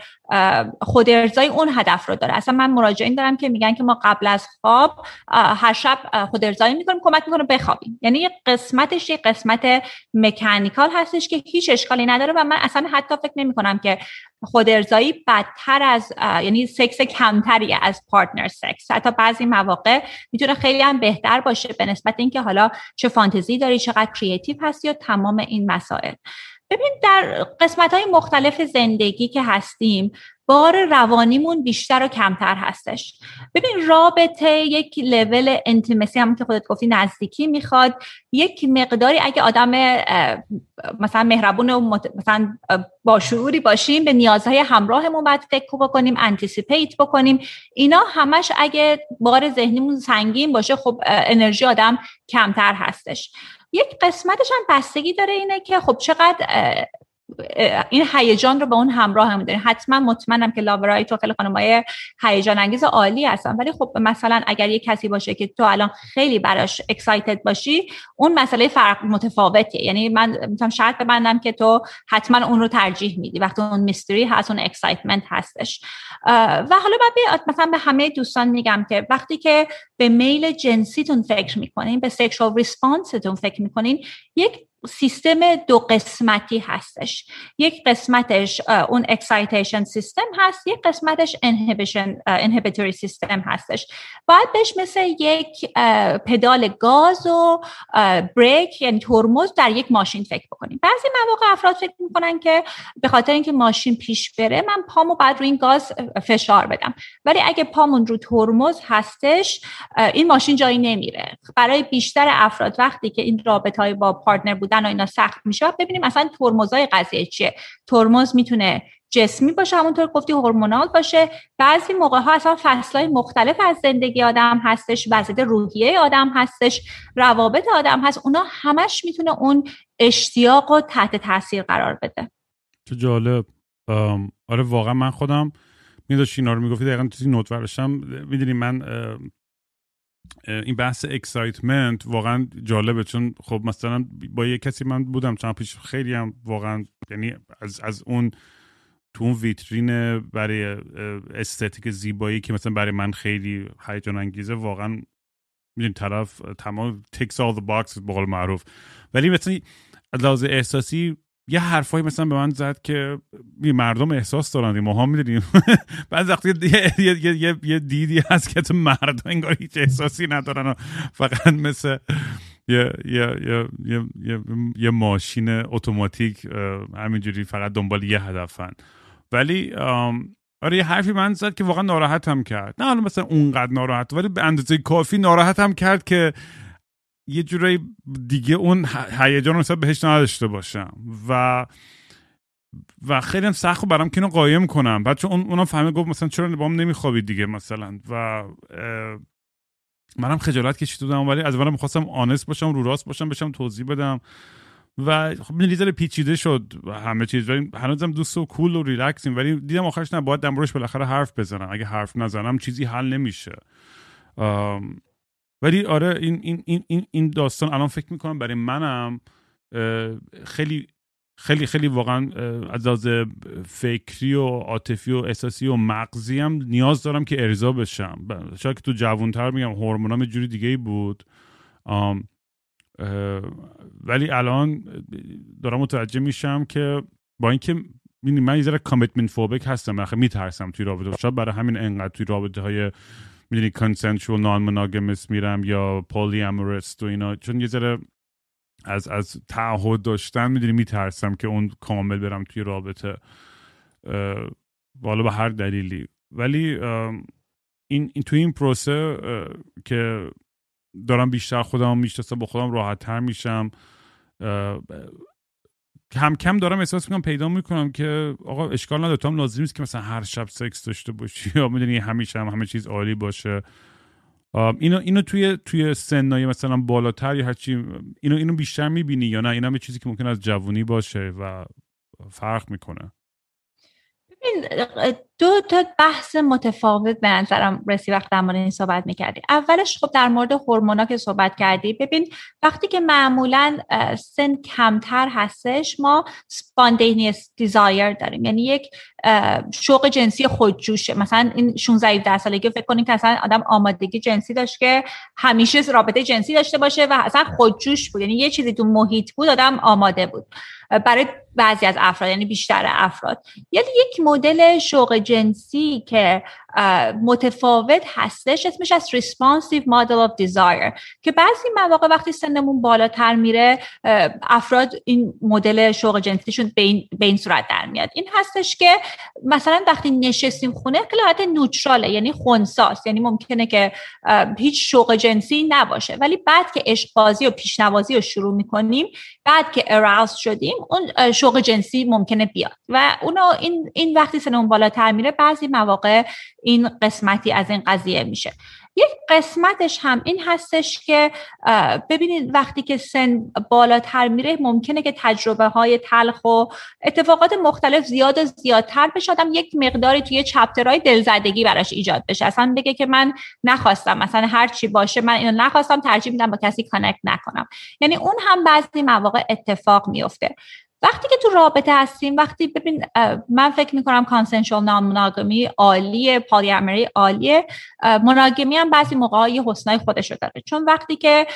خود ارضایی اون هدف رو داره. اصلا من مراجعین دارم که میگن که ما قبل از خواب هر شب خود ارضایی می‌کنیم کمک می‌کنه بخوابیم. یعنی یه قسمتش یه قسمت mechanical هستش که هیچ اشکالی نداره و من اصلا حتی فکر نمی کنم که خود ارضایی بدتر از یعنی سکس کمتری از partner sex. حتی بعضی مواقع می‌تونه خیلی هم بهتر باشه به نسبت اینکه حالا چه فانتزی داری چقدر creative هستی و تمام این مسائل. ببین در قسمت های مختلف زندگی که هستیم بار روانیمون بیشتر و کمتر هستش. ببین رابطه یک level intimacy هم که خودت گفتی نزدیکی می‌خواد. یک مقداری اگه آدم مثلا مهربون و مثلا با شعوری باشیم به نیازهای همراهمون باید فکر بکنیم anticipate بکنیم. اینا همش اگه بار ذهنیمون سنگین باشه خب انرژی آدم کمتر هستش. یک قسمتش هم بستگی داره اینه که خب چقدر این هیجان رو به اون همراه هم داریم حتما مطمئنم که لاورای تو خیلی خانمای هیجان انگیز عالی هستن. ولی خب مثلا اگر یه کسی باشه که تو الان خیلی براش excited باشی اون مسئله فرق متفاوتیه یعنی من می‌تونم شرط ببندم که تو حتما اون رو ترجیح میدی. وقتی اون mystery هست اون excitement هستش. و حالا بعد مثلا به همه دوستان میگم که وقتی که به میل جنسیتون فکر می‌کنین به sexual response تون فکر می‌کنین یک سیستم دو قسمتی هستش. یک قسمتش اون excitation system هست یک قسمتش inhibition inhibitory system هستش. باید بهش مثل یک پدال گاز و brake یعنی ترمز در یک ماشین فکر بکنیم. بعضی مواقع افراد فکر می‌کنن که به خاطر اینکه ماشین پیش بره من پامو بعد روی این گاز فشار بدم. ولی اگه پامون رو ترمز هستش این ماشین جایی نمیره. برای بیشتر افراد وقتی که این رابطه های با پارتنر بودن و اینا سخت میشه ببینیم مثلا ترمزای قضیه چیه. ترمز می‌تونه جسمی باشه همونطور گفتی هورمونال باشه. بعضی موقع ها اصلا های مختلف از زندگی آدم هستش وضعیت روحیه آدم هستش روابط آدم هست. اونا همش می‌تونه اون اشتیاق و تحت تاثیر قرار بده. چه جالب. آره واقعا من خودم می‌داشت اینا رو می‌گفتی دقیقا تو note ورشم. می‌دونی من این بحث excitement واقعا جالبه چون خب مثلا با یه کسی من بودم چند پیش خیلی هم واقعا یعنی از, از اون تو اون ویترین برای aesthetic زیبایی که مثلا برای من خیلی هیجان انگیزه واقعا می‌دونی طرف تمام ticks all the boxes بقول معروف. ولی مثلا لحاظ احساسی یه حرفایی مثلا به من زد که مردم احساس دارن ما هم می‌دونیم. بعض وقتی یه, یه, یه, یه دیدی هست که تو مردم انگار هیچ احساسی ندارن فقط مثل یه, یه, یه, یه, یه, یه ماشین اتوماتیک همینجوری فقط دنبال یه هدفن. ولی آره یه حرفی من زد که واقعا ناراحتم کرد. نه حالا مثلا اونقدر ناراحت ولی به اندازه کافی ناراحتم کرد که یه جورایی دیگه اون هیجان رو بهش نداشته باشم. و و خیلی هم سخت برام که اینو قایم کنم. بعد چون اون اونم فهمه گفت مثلا چرا با هم نمیخوابید دیگه مثلا. و منم خجالت کشید بودم ولی از اول می‌خواستم آنست باشم رو راست باشم بشم توضیح بدم. و خب این پیچیده شد همه چیز. ولی هنوزم دوست و کول و ریلکسیم ولی دیدم آخرش نه باید بالاخره حرف بزنم. اگه حرف نزنم چیزی حل نمیشه. ولی آره این, این, این, این داستان الان فکر می‌کنم برای منم خیلی خیلی خیلی واقعا از لحاظ فکری و عاطفی و احساسی و مغزی هم نیاز دارم که ارضا بشم. شاید که تو جوانتر میگم هورمونام جوری دیگه ای بود ولی الان دارم متوجه میشم که با اینکه من یه ذره کامیتمنت فوبیک هستم من میترسم توی رابطه. شاید برای همین انقدر توی رابطه های می‌دونی کنسنشوال نان مناگمس میرم یا پولی امورست و اینا؟ چون یه ذره از از تعهد داشتن می‌دونی میترسم که اون کامل برم توی رابطه. والا به هر دلیلی. ولی این, این توی این پروسه که دارم بیشتر خودم می‌شناسم با خودم راحت تر میشم کم کم دارم احساس می‌کنم پیدا می‌کنم که آقا اشکال نداره. تو هم لازم نیست که مثلا هر شب سکس داشته باشی یا می‌دونی همیشه هم همه چیز عالی باشه. اینو اینو توی توی سنای مثلا بالاتر یا هرچی اینو اینو بیشتر می‌بینی یا نه؟ این هم چیزی که ممکن از جوونی باشه و فرق می‌کنه. ببین دو تا بحث متفاوت به نظرم رسی وقت در مورد این صحبت می‌کردی. اولش خب در مورد هورمونا که صحبت کردی ببین وقتی که معمولا سن کمتر هستش ما spontaneous دیزایر داریم. یعنی یک شوق جنسی خودجوشه. مثلا این 16 17 سالگی فکر کنید که اصلا آدم آمادگی جنسی داشت که همیشه رابطه جنسی داشته باشه و اصلا خودجوش بود. یعنی یه چیزی تو محیط بود آدم آماده بود. برای بعضی از افراد یعنی بیشتر افراد. یعنی یک مدل شوق جنسی که متفاوت هستش. اسمش از responsive model of desire که بعضی مواقع وقتی سنمون بالاتر میره افراد این مدل شوق جنسیشون به این, به این صورت در میاد. این هستش که مثلا وقتی نشستیم خونه حالت نوتراله یعنی خونساس یعنی ممکنه که هیچ شوق جنسی نباشه. ولی بعد که عشقبازی و پیشنوازی رو شروع می‌کنیم بعد که اراوز شدیم اون شوق جنسی ممکنه بیاد. و اونو این, این وقتی سنمون بالاتر میره بعضی مواقع این قسمتی از این قضیه میشه. یک قسمتش هم این هستش که ببینید وقتی که سن بالاتر میره ممکنه که تجربه های تلخ و اتفاقات مختلف زیاد و زیادتر بشه. آدم یک مقداری توی چپترهای دلزدگی براش ایجاد بشه. اصلا بگه که من نخواستم مثلا هر چی باشه من اینو نخواستم ترجیح میدم با کسی connect نکنم. یعنی اون هم بعضی مواقع اتفاق میفته. وقتی که تو رابطه هستیم وقتی ببین من فکر می‌کنم consensual non-monogamy عالیه polyamory عالیه. monogamy هم بعضی موقع یه حسنای خودش رو داره. چون وقتی که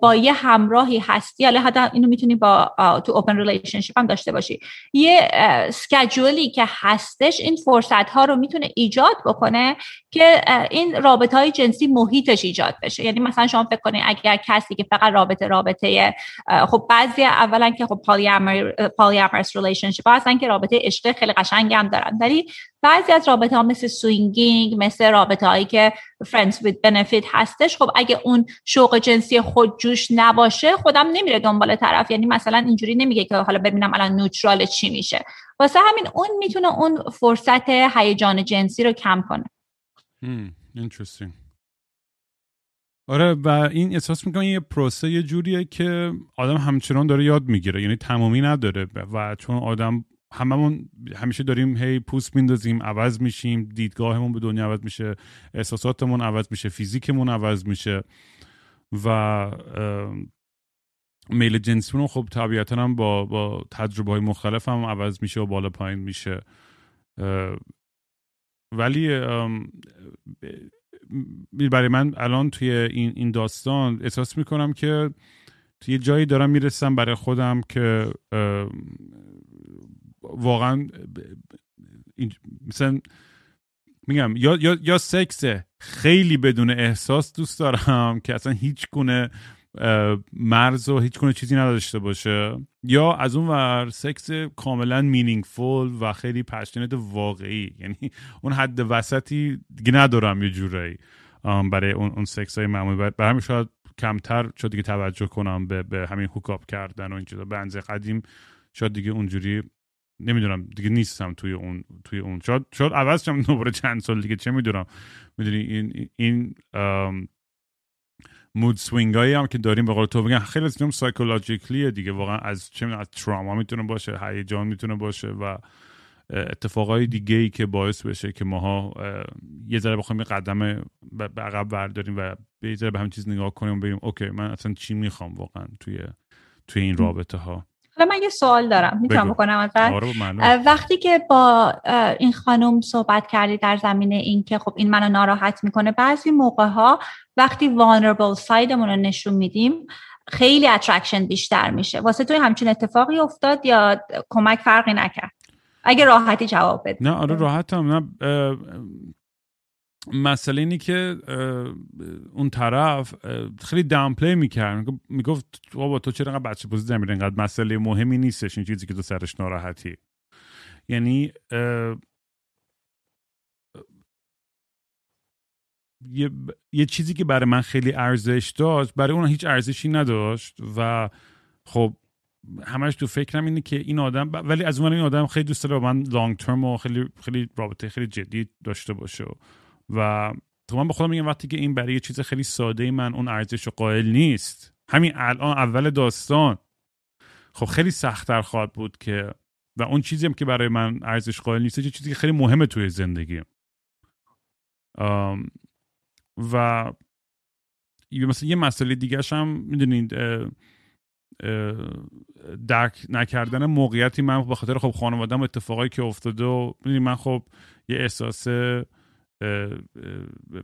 با یه همراهی هستی حالا حتی اینو می‌تونی با تو open relationship هم داشته باشی. یه scheduleی که هستش این فرصت ها رو می‌تونه ایجاد بکنه که این رابطه های جنسی محیطش ایجاد بشه. یعنی مثلا شما فکر کنید اگر کسی که فقط رابطه رابطه خب بعضی اولا که خب polyamorous relationship هستن که رابطه عشق خیلی قشنگ هم دارن. ولی بعضی از رابطه ها مثل swinging مثل رابطه هایی که friends with benefit هستش خب اگه اون شوق جنسی خود جوش نباشه آدم نمیره دنبال طرف. یعنی مثلا اینجوری نمیگه که حالا ببینم الان neutral چی میشه. واسه همین اون می‌تونه اون فرصت هیجان جنسی رو کم کنه. Interesting. آره و این احساس می‌کنم یه پروسه یه جوریه که آدم همچنان داره یاد می‌گیره یعنی تمامی نداره. و چون آدم هممون همیشه داریم هی پوست میندازیم عوض میشیم دیدگاهمون به دنیا عوض میشه احساساتمون عوض میشه فیزیکمون عوض میشه و میل جنسیمون خب طبیعتا هم با, با تجربه های مختلف هم عوض میشه و بالا پایین میشه. ولی برای من الان توی این, این داستان احساس می‌کنم که توی جایی دارم می‌رسم برای خودم که واقعا مثلا میگم یا, یا, یا سکس خیلی بدون احساس دوست دارم که اصلا هیچ گونه مرز و هیچ گونه چیزی نداشته باشه. یا از اون ور سکس کاملا مینینگفول و خیلی پشنت واقعی. یعنی اون حد وسطی دیگه ندارم یه جورایی برای اون, اون سکس های معمولی. برای همین شاید کمتر شاید دیگه توجه کنم به, به همین هوکاپ کردن و این چیزا. به قدیم شاید دیگه اونجوری نمی‌دونم دیگه نیستم توی اون توی اون. شاید شاید عوض شم دوباره چند سال دیگه چه می‌دونم. می‌دونی این این mood swing هایی هم که داریم به قول تو بگن خیلی از سایکولوژیکلیه دیگه. واقعا از چه از تراما می‌تونه باشه هیجان می‌تونه باشه و اتفاقای دیگه ای که باعث بشه که ماها یه ذره بخوایم یه قدم به عقب برداریم و به یه ذره به همین چیز نگاه کنیم و بگیم okay من اصلا چی می‌خوام واقعا توی توی این رابطه ها حالا من یه سوال دارم. می‌تونم بکنم ازت؟ آره، وقتی که با این خانم صحبت کردی در زمینه این که خب این منو ناراحت می‌کنه بعضی موقع ها وقتی vulnerable side مون رو نشون میدیم خیلی attraction بیشتر میشه. واسه تو همچین اتفاقی افتاد یا کمک فرقی نکرد؟ اگه راحتی جواب بده نه آره راحتم. نه مسئله اینی که اون طرف خیلی downplay می‌کرد. می‌گفت بابا تو چرا بچه بازی می‌کنی؟ اینقدر مسئله مهمی نیستش. این چیزی که تو سرش ناراحتی. یعنی یه،, یه چیزی که برای من خیلی ارزش داشت برای اون هیچ ارزشی نداشت و خب همش تو فکرم اینه که این آدم ولی از اون این آدم خیلی دوست داره من لانگ ترم و خیلی خیلی رابطه خیلی جدی داشته باشه و تو من به خودم میگم وقتی که این برای یه چیز خیلی ساده من اون ارزش قائل نیست. همین الان اول داستان. خب خیلی سختتر خواهد بود که و اون چیزی هم که برای من ارزش قائل نیست چیزی که خیلی مهمه توی زندگی و مثلا یه مسئله دیگه هم می‌دونید درک نکردن موقعیتی من به خاطر خب خانوادم اتفاقایی که افتاده و من خب یه احساس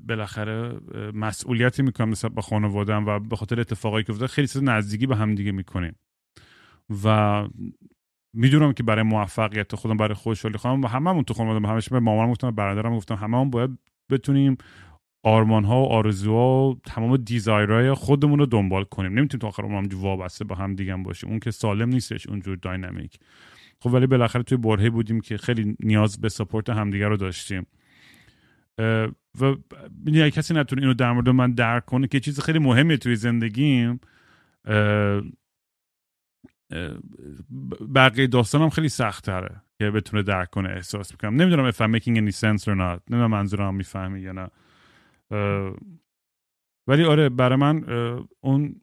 بالاخره مسئولیتی می‌کنم نسبت به خانوادم و به خاطر اتفاقایی که افتاده خیلی چیز نزدیکی به هم دیگه می‌کنیم. و می‌دونم که برای موفقیت خودم برای خوشحالی خودم و هممون تو خانواده همش به مامانم گفتم برادرم گفتم هممون باید بتونیم آرمان ها و آرزوها و تمام دیزایرهای خودمون رو دنبال کنیم. نمی‌تونیم تا آخر عمر وابسته با هم دیگه باشیم. اون که سالم نیستش اونجور داینامیک خب ولی بالاخره توی برهه بودیم که خیلی نیاز به سپورت همدیگه رو داشتیم. و اگه کسی نتونه اینو در مورد من درک کنه که چیز خیلی مهمه توی زندگیم بقیه داستانم خیلی سخت تره که بتونه درک کنه احساس می‌کنم. نمی‌دونم if I'm making any sense or not. نمی‌دونم منظورم می‌فهمی یا نه. ولی آره برای من اون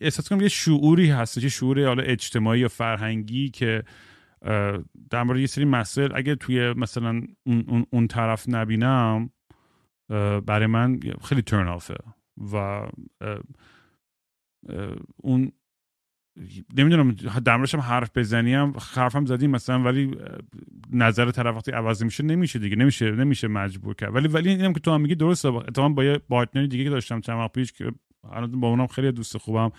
احساس کنم یه شعوری هست یه شعور حالا اجتماعی یا فرهنگی که در مورد یه سری مسائل اگه توی مثلا اون, اون, طرف نبینم برای من خیلی ترن آفه و اون نمی‌دونم در هم حرف بزنیم حرفم زدیم مثلا ولی نظر طرف وقتی عوض میشه نمیشه دیگه نمیشه نمیشه مجبور کرد. ولی ولی اینم که تو هم میگی درسته اتفاقا با یه پارتنری دیگه که داشتم چند وقت پیش که با اونم خیلی دوست خوبم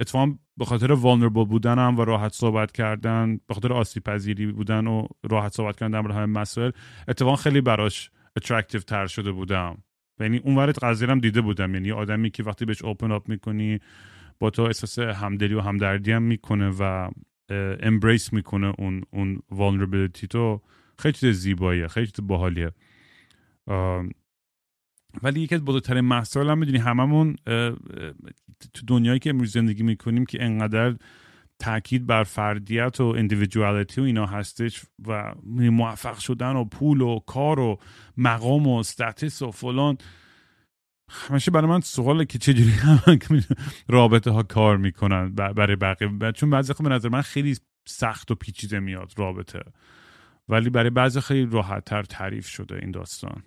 اتفاقا به خاطر vulnerable بودنم و راحت صحبت کردن به خاطر آسیب پذیری بودن و راحت صحبت کردن در همه مسائل اتفاقا خیلی براش attractive تر شده بودم. یعنی اون قضیه هم دیده بودم. یعنی آدمی که وقتی بهش open up می‌کنی با تو احساس همدلی و همدردی هم می‌کنه و embrace می‌کنه اون اون vulnerability تو. خیلی چیز زیباییه خیلی چیز باحالیه. ولی یکی از بزرگترین مسائل هم می‌دونی هممون تو دنیایی که امروز زندگی می‌کنیم که انقدر تاکید بر فردیت و individuality و اینا هستش و موفق شدن و پول و کار و مقام و ستاتس و فلان. همیشه برای من سواله که چجوری رابطه ها کار می‌کنن برای بقیه. چون بعضی خب به نظر من خیلی سخت و پیچیده میاد رابطه. ولی برای بعضی خیلی راحت تر تعریف شده این داستان.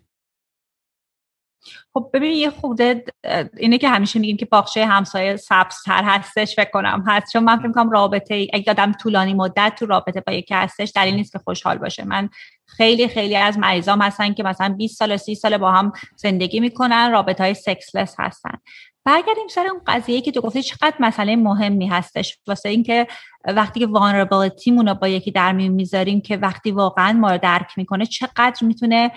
خب ببین یه خوده اینه که همیشه میگیم که باغچه همسایه سبزتر هستش فکر کنم هست. چون من فکر کنم رابطه اگه آدم طولانی مدت تو رابطه با یکی هستش دلیل نیست که خوشحال باشه. من خیلی خیلی از مریضام هستن که مثلا 20 سال 30 سال با هم زندگی می‌کنن رابطه های سکسلس هستن. برگردیم سر اون قضیه که تو گفتی چقدر مسئله مهمی هستش. واسه اینکه وقتی که وانربلیتیمون رو با یکی در میون می‌ذاریم که وقتی واقعا ما رو درک می‌کنه چقدر می‌تونه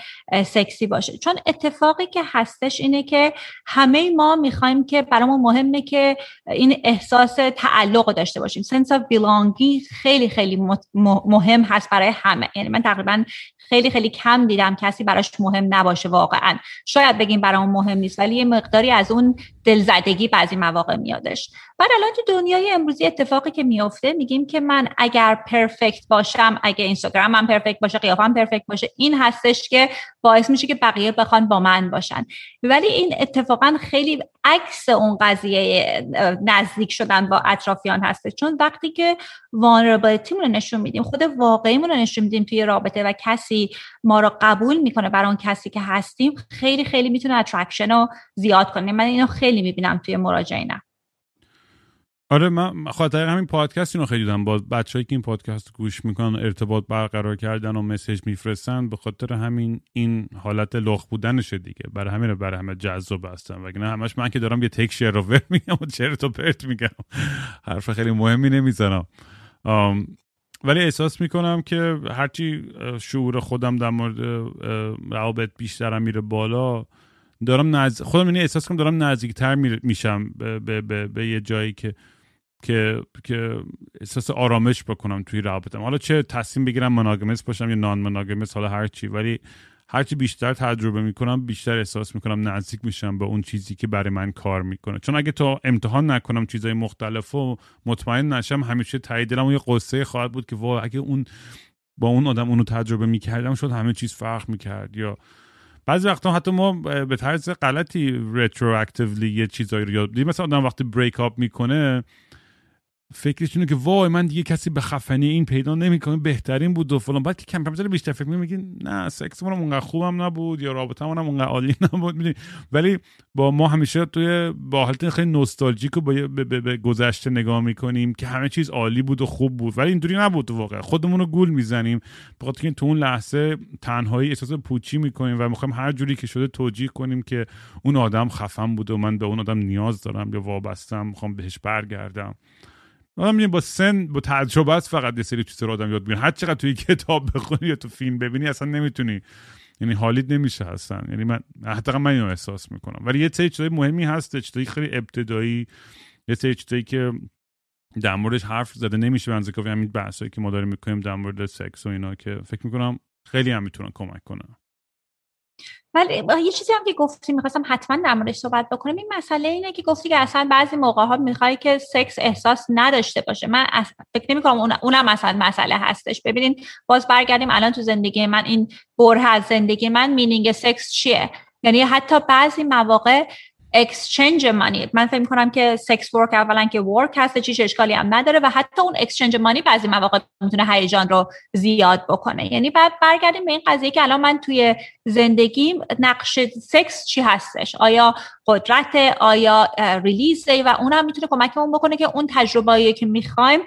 سکسی باشه. چون اتفاقی که هستش اینه که همه ما می‌خوایم که برامون مهمه که این احساس تعلق داشته باشیم. سنس of belonging خیلی خیلی مهم هست برای همه. یعنی من تقریبا خیلی خیلی کم دیدم کسی براش مهم نباشه واقعا. شاید بگیم برامون مهم نیست ولی یه مقداری از اون دلزدگی بعضی مواقع میادش. بعد الان تو دنیای امروزی اتفاقی که میافته میگیم که من اگر پرفکت باشم اگه اینستاگرام هم پرفکت باشه قیافم پرفکت باشه این هستش که باعث میشه که بقیه بخوان با من باشن. ولی این اتفاقا خیلی عکس اون قضیه نزدیک شدن با اطرافیان هستش. چون وقتی که vulnerability مون رو نشون میدیم خود واقعیمون رو نشون میدیم توی رابطه و کسی ما رو قبول می‌کنه برای اون کسی که هستیم خیلی خیلی می‌تونه attraction رو زیاد کنه. من اینو خیلی می‌بینم توی مراجعینم. آره من به خاطر همین پادکست اینو خیلی دیدم. با بچه‌ای که این پادکست گوش می‌کنن ارتباط برقرار کردن و message میفرستن به خاطر همین این حالت لخت بودنشه دیگه. برای همین برای همه جذاب هستن. وگرنه همش من که دارم یه تک شیر رو میگم و چرت و پرت میگم. حرف خیلی مهمی نمی‌زنم. ولی احساس می‌کنم که هرچی شعور خودم در مورد روابط بیشترم میره بالا دارم نز... خودم اینه احساس کنم دارم نزدیکتر میشم به, به, به, به یه جایی که که که احساس آرامش بکنم توی رابطم حالا چه تصمیم بگیرم مناگمس باشم یا نان مناگمس حالا هر چی ولی هرچی بیشتر تجربه می‌کنم بیشتر احساس می‌کنم نزدیک میشم به اون چیزی که برای من کار می‌کنه. چون اگه تا امتحان نکنم چیزای مختلف و مطمئن نشم همیشه تایید دلم یه قصه خواهد بود که وا اگه اون با اون آدم اونو تجربه می‌کردم شد همه چیز فرق می‌کرد. یا بعضی وقتا حتی ما به طرز غلطی رترواکتیولی یه چیزایی رو یاد مثلا آدم وقتی بریک اپ می‌کنه فکرش اینه که وای من دیگه کسی به خفنی این پیدا نمی‌کنه بهترین بود و فلان. بعد که کم کم بیشتر فکر میگی نه سکس من اونقدر خوبم نبود یا رابطه هم اونقدر عالی نبود. می‌دونی؟ ولی با ما همیشه توی با حالت خیلی نوستالژیک و به, گذشته نگاه می‌کنیم که همه چیز عالی بود و خوب بود. ولی اینطوری نبود واقعا. خودمون رو گول می‌زنیم. بخاطر که تو اون لحظه تنهایی احساس پوچی می‌کنیم و می‌خوایم هر جوری که شده توجیه کنیم که اون آدم خفن بود و من به اون آدم نیاز دارم یا وابستم می‌خوام بهش برگردم. آدم با سن با تجربه است فقط یه سری چیزا رو آدم یاد بگیره هر چقدر توی کتاب بخونی یا تو فیلم ببینی اصلا نمی‌تونی. یعنی حالیت نمیشه هستن یعنی من حتی من اینو احساس می‌کنم. ولی یه سری چیزای مهمی هست چیزای خیلی ابتدایی یه سری چیزایی که در موردش حرف زده نمیشه. بنز کافی همین بحثایی که ما داریم می‌کنیم در مورد سکس و اینا که فکر می‌کنم خیلی هم می‌تونن کمک کنن ولی یه چیزی هم که گفتی می‌خواستم حتما در موردش صحبت بکنم. این مسئله اینه که گفتی که اصلا بعضی موقع ها می‌خوای که سکس احساس نداشته باشه. من فکر نمی کنم اون اونم مثلا مسئله هستش. ببینین باز برگردیم الان تو زندگی من. این بره از زندگی من meaning سکس چیه؟ یعنی حتی بعضی مواقع exchange money من فکر کنم که sex work اولا که work هست چیش اشکالی هم نداره و حتی اون exchange money بعضی مواقع می‌تونه هیجان رو زیاد بکنه. یعنی بعد برگردیم به این قضیه که الان من توی زندگیم نقش سکس چی هستش؟ آیا قدرت آیا release ه و اونم می‌تونه کمکمون بکنه که اون تجربه که می‌خوایم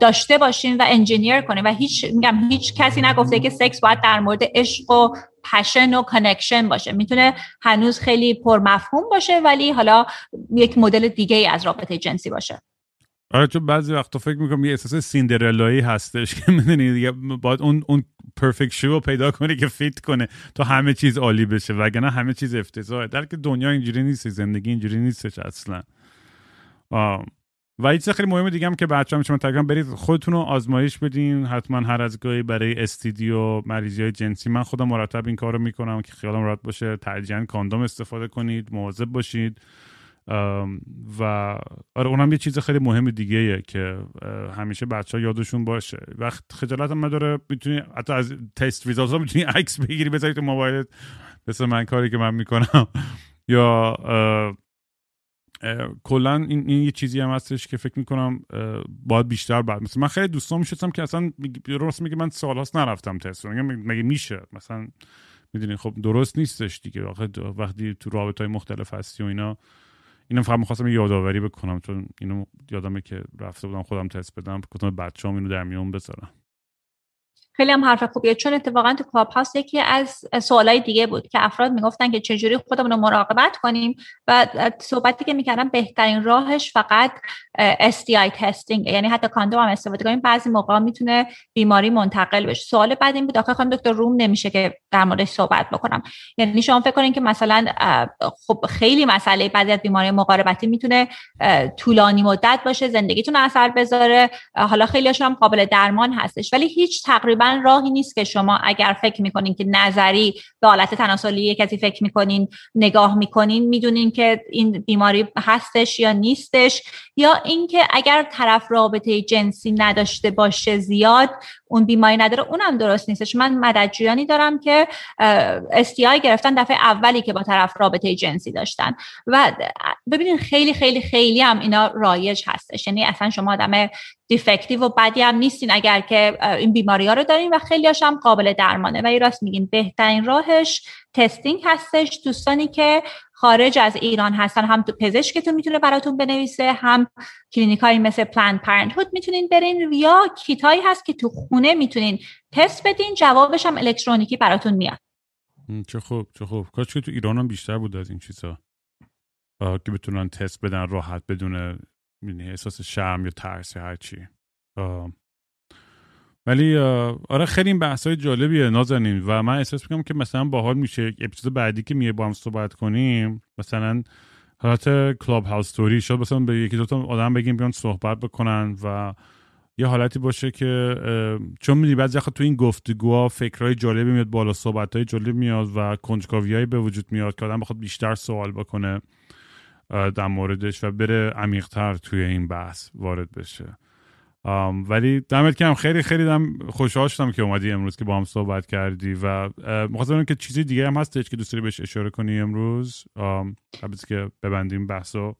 داشته باشیم و engineer کنیم. و هیچ میگم هیچ کسی نگفته که سکس باید در مورد عشق و passion و connection باشه. می‌تونه هنوز خیلی پرمفهوم باشه ولی حالا یک مدل دیگه ای از رابطه جنسی باشه. آره چون بعضی وقتا فکر می‌کنم یه احساس سیندرلایی هستش که می‌دونی دیگه باید اون اون perfect shoe رو پیدا کنی که fit کنه تا همه چیز عالی بشه. وگرنه همه چیز افتضاحه. در که دنیا اینجوری نیست زندگی اینجوری نیستش اصلا. و چیز خیلی مهمه دیگه هم که بچه‌ها شما تقریبا برید خودتون رو آزمایش بدین. حتما هر از گاهی برای استیدیو مریضی های جنسی. من خودم مرتب این کار رو می‌کنم که خیالم راحت باشه. ترجیحاً کاندوم استفاده کنید مواظب باشید. و آره اونم یه چیز خیلی مهم دیگه که همیشه بچه ها یادشون باشه. وقت خجالت هم نداره. می‌تونی حتی از تست ریزالت ها می‌تونی عکس بگیری بذاری تو موبایلت. مثل من کاری که من می‌کنم. یا کلا این, این یه چیزی هم هستش که فکر می‌کنم باید بیشتر بعد مثلا من خیلی دوستان میشستم که اصلا درست میگه من سالهاست نرفتم تست. مگه میشه؟ مثلا می‌دونی خب درست نیستش دیگه. وقتی تو رابط های مختلف هستی و اینا اینم فقط می‌خواستم یادآوری بکنم چون اینو یادمه که رفته بودم خودم تست بدم گفتم بچه‌ام اینو در میون بذارم. خیلی هم حرف خوبیه. چون اتفاقا تو کلاب هاست یکی از سوالای دیگه بود که افراد می‌گفتن که چجوری خودمون رو مراقبت کنیم و صحبتی که می‌کردم بهترین راهش فقط STI تستینگ یعنی حتی کاندوم هم استفاده کنیم. بعضی موقع می‌تونه بیماری منتقل بشه. سوال بعد این بود آخه خانم دکتر روم نمیشه که در موردش صحبت بکنم. یعنی شما فکر کنین که مثلا خب خیلی مسئله بعضی از بیماری مقاربتی می‌تونه طولانی مدت باشه زندگیتون اثر بذاره. حالا خیلی هم قابل درمان هستش. ولی هیچ تقریبا راهی نیست که شما اگر فکر می‌کنین که نظری به حالت تناسلی کسی فکر می‌کنین نگاه می‌کنین می‌دونین که این بیماری هستش یا نیستش. یا اینکه اگر طرف رابطه جنسی نداشته باشه زیاد اون بیماری نداره اونم درست نیستش. من مددجویانی دارم که STI گرفتن دفعه اولی که با طرف رابطه جنسی داشتن. و ببینین خیلی خیلی خیلی هم اینا رایج هستش. یعنی اصلا شما آدم دیفکتیو و بدی هم نیستین اگر که این بیماری ها رو دارین و خیلی هم قابل درمانه. و راست میگین بهترین راهش testing هستش. دوستانی که خارج از ایران هستن هم تو پزشکتون می‌تونه براتون بنویسه هم کلینیکایی مثل Planned Parenthood می‌تونین برین یا کیتایی هست که تو خونه می‌تونین تست بدین جوابش هم الکترونیکی براتون میاد. چه خوب چه خوب. کاش که تو ایران هم بیشتر بود از این چیزا. که بتونن تست بدن راحت بدون یعنی احساس شرم یا ترس یا هرچی ولی آره خیلی این بحث های جالبیه نازنین. و من احساس می‌کنم که مثلا باحال میشه اپیزود بعدی که میه با هم صحبت کنیم مثلا حالت کلاب هاوس توری شد مثلا به یکی دوتا آدم بگیم بیان صحبت بکنن و یه حالتی باشه که چون می‌دونی بعضی وقت تو این گفتگوها فکرهای جالبی میاد بالا صحبت های جالب میاد و کنجکاویایی به وجود میاد که آدم بخواد بیشتر سوال بکنه در موردش و بره عمیقتر توی این بحث وارد بشه. ولی دمت گرم خیلی خیلی دم خوشحال شدم که اومدی امروز که با هم صحبت کردی و می‌خواستم که چیزی دیگه هم هستش که دوست داری بهش اشاره کنی امروز؟ قبل که ببندیم بحثو.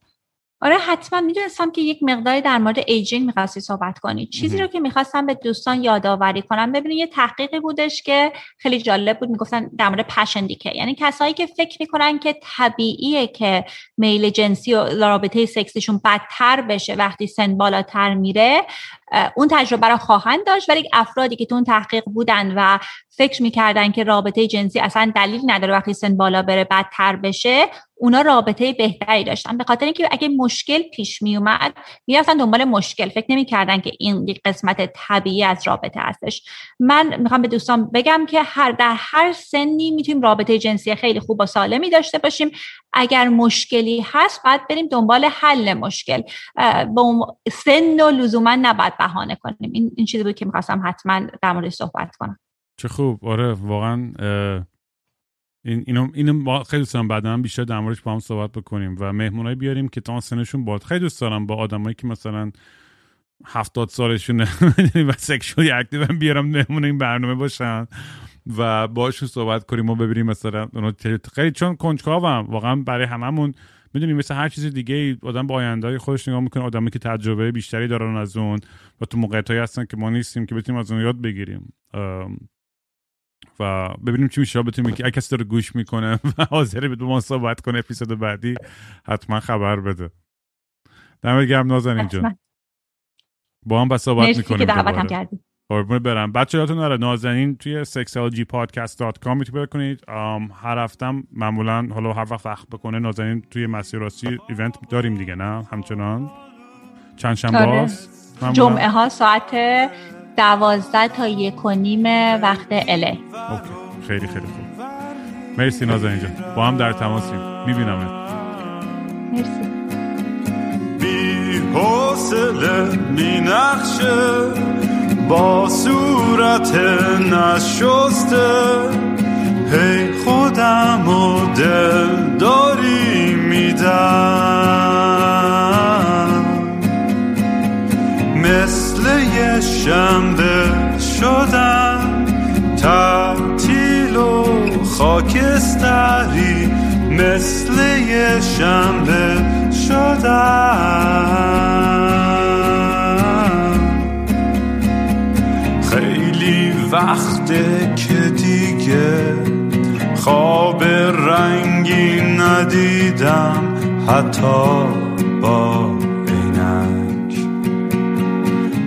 آره حتما می‌دونستم که یک مقداری در مورد aging می‌خواستی صحبت کنی. چیزی رو که می‌خواستم به دوستان یادآوری کنم ببینید یه تحقیقی بودش که خیلی جالب بود. می‌گفتن در مورد passion decay. یعنی کسایی که فکر می‌کنن که طبیعیه که میل جنسی و رابطه سکسیشون بدتر بشه وقتی سن بالاتر میره اون تجربه رو خواهند داشت. ولی افرادی که تو اون تحقیق بودن و فکر می‌کردن که رابطه جنسی اصلا دلیل نداره وقتی سن بالا بره بدتر بشه اونا رابطه بهتری داشتن. به خاطر اینکه اگه مشکل پیش می اومد می‌رفتن دنبال مشکل. فکر نمی‌کردن که این یک قسمت طبیعی از رابطه هستش. من می‌خوام به دوستان بگم که هر در هر سنی می‌تونیم رابطه جنسی خیلی خوب و سالمی داشته باشیم. اگر مشکلی هست باید بریم دنبال حل مشکل. با سن و لزوما نباید بهانه کنیم. این, این چیزی بود که می‌خواستم حتما در مورد صحبت کنم. چه خوب. آره واقعا این اینو اینو خیلی دوست دارم. بعدا بیشتر در موردش با هم صحبت بکنیم و مهمونای بیاریم که تا سنشون باد. خیلی دوست دارم با آدمایی که مثلا هفتاد سالشون و سکشولی اکتیو بیارم مهمون این برنامه باشن و باشون صحبت کنیم و ببینیم مثلا خیلی چون کنجکاوم. واقعا برای هممون می‌دونی مثل هر چیز دیگه آدم با آینده خودش نگاه می‌کنه آدمی که تجربه بیشتری دارن از اون و تو موقعیت هستن که ما نیستیم که بتونیم از اون یاد بگیریم. و ببینیم چی میشه. بتونیم که کسی داره گوش می‌کنه و حاضره به ما صحبت کنه اپیزود بعدی حتما خبر بده. دمت گرم نازنین جان. با هم بس صحبت می‌کنیم قربون برم. بچه یادتون نره نازنین توی سکسالجی پادکست دات کام می‌تونید کنید هر هفتم معمولا حالا هر وقت وقت بکنه نازنین توی مسیر راستی ایونت داریم دیگه نه؟ همچنان. چند شنبه آره. جمعه ها ساعت دوازده تا یک و نیم وقت اله اوکی. خیلی خیلی خوب. مرسی نازنین جان. با هم در تماسیم. می‌بینم مرسی. بی حوصله می نخشه با صورت نشسته. هی خودم و دل داری میدم. مثل یه شنبه شدم تعطیل و خاکستری مثل شنبه شدم. خیلی وقته که دیگه خواب رنگی ندیدم حتی با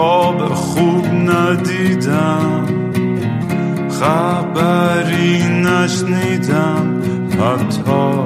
خواب خوب ندیدم. خبری نشنیدم. حتی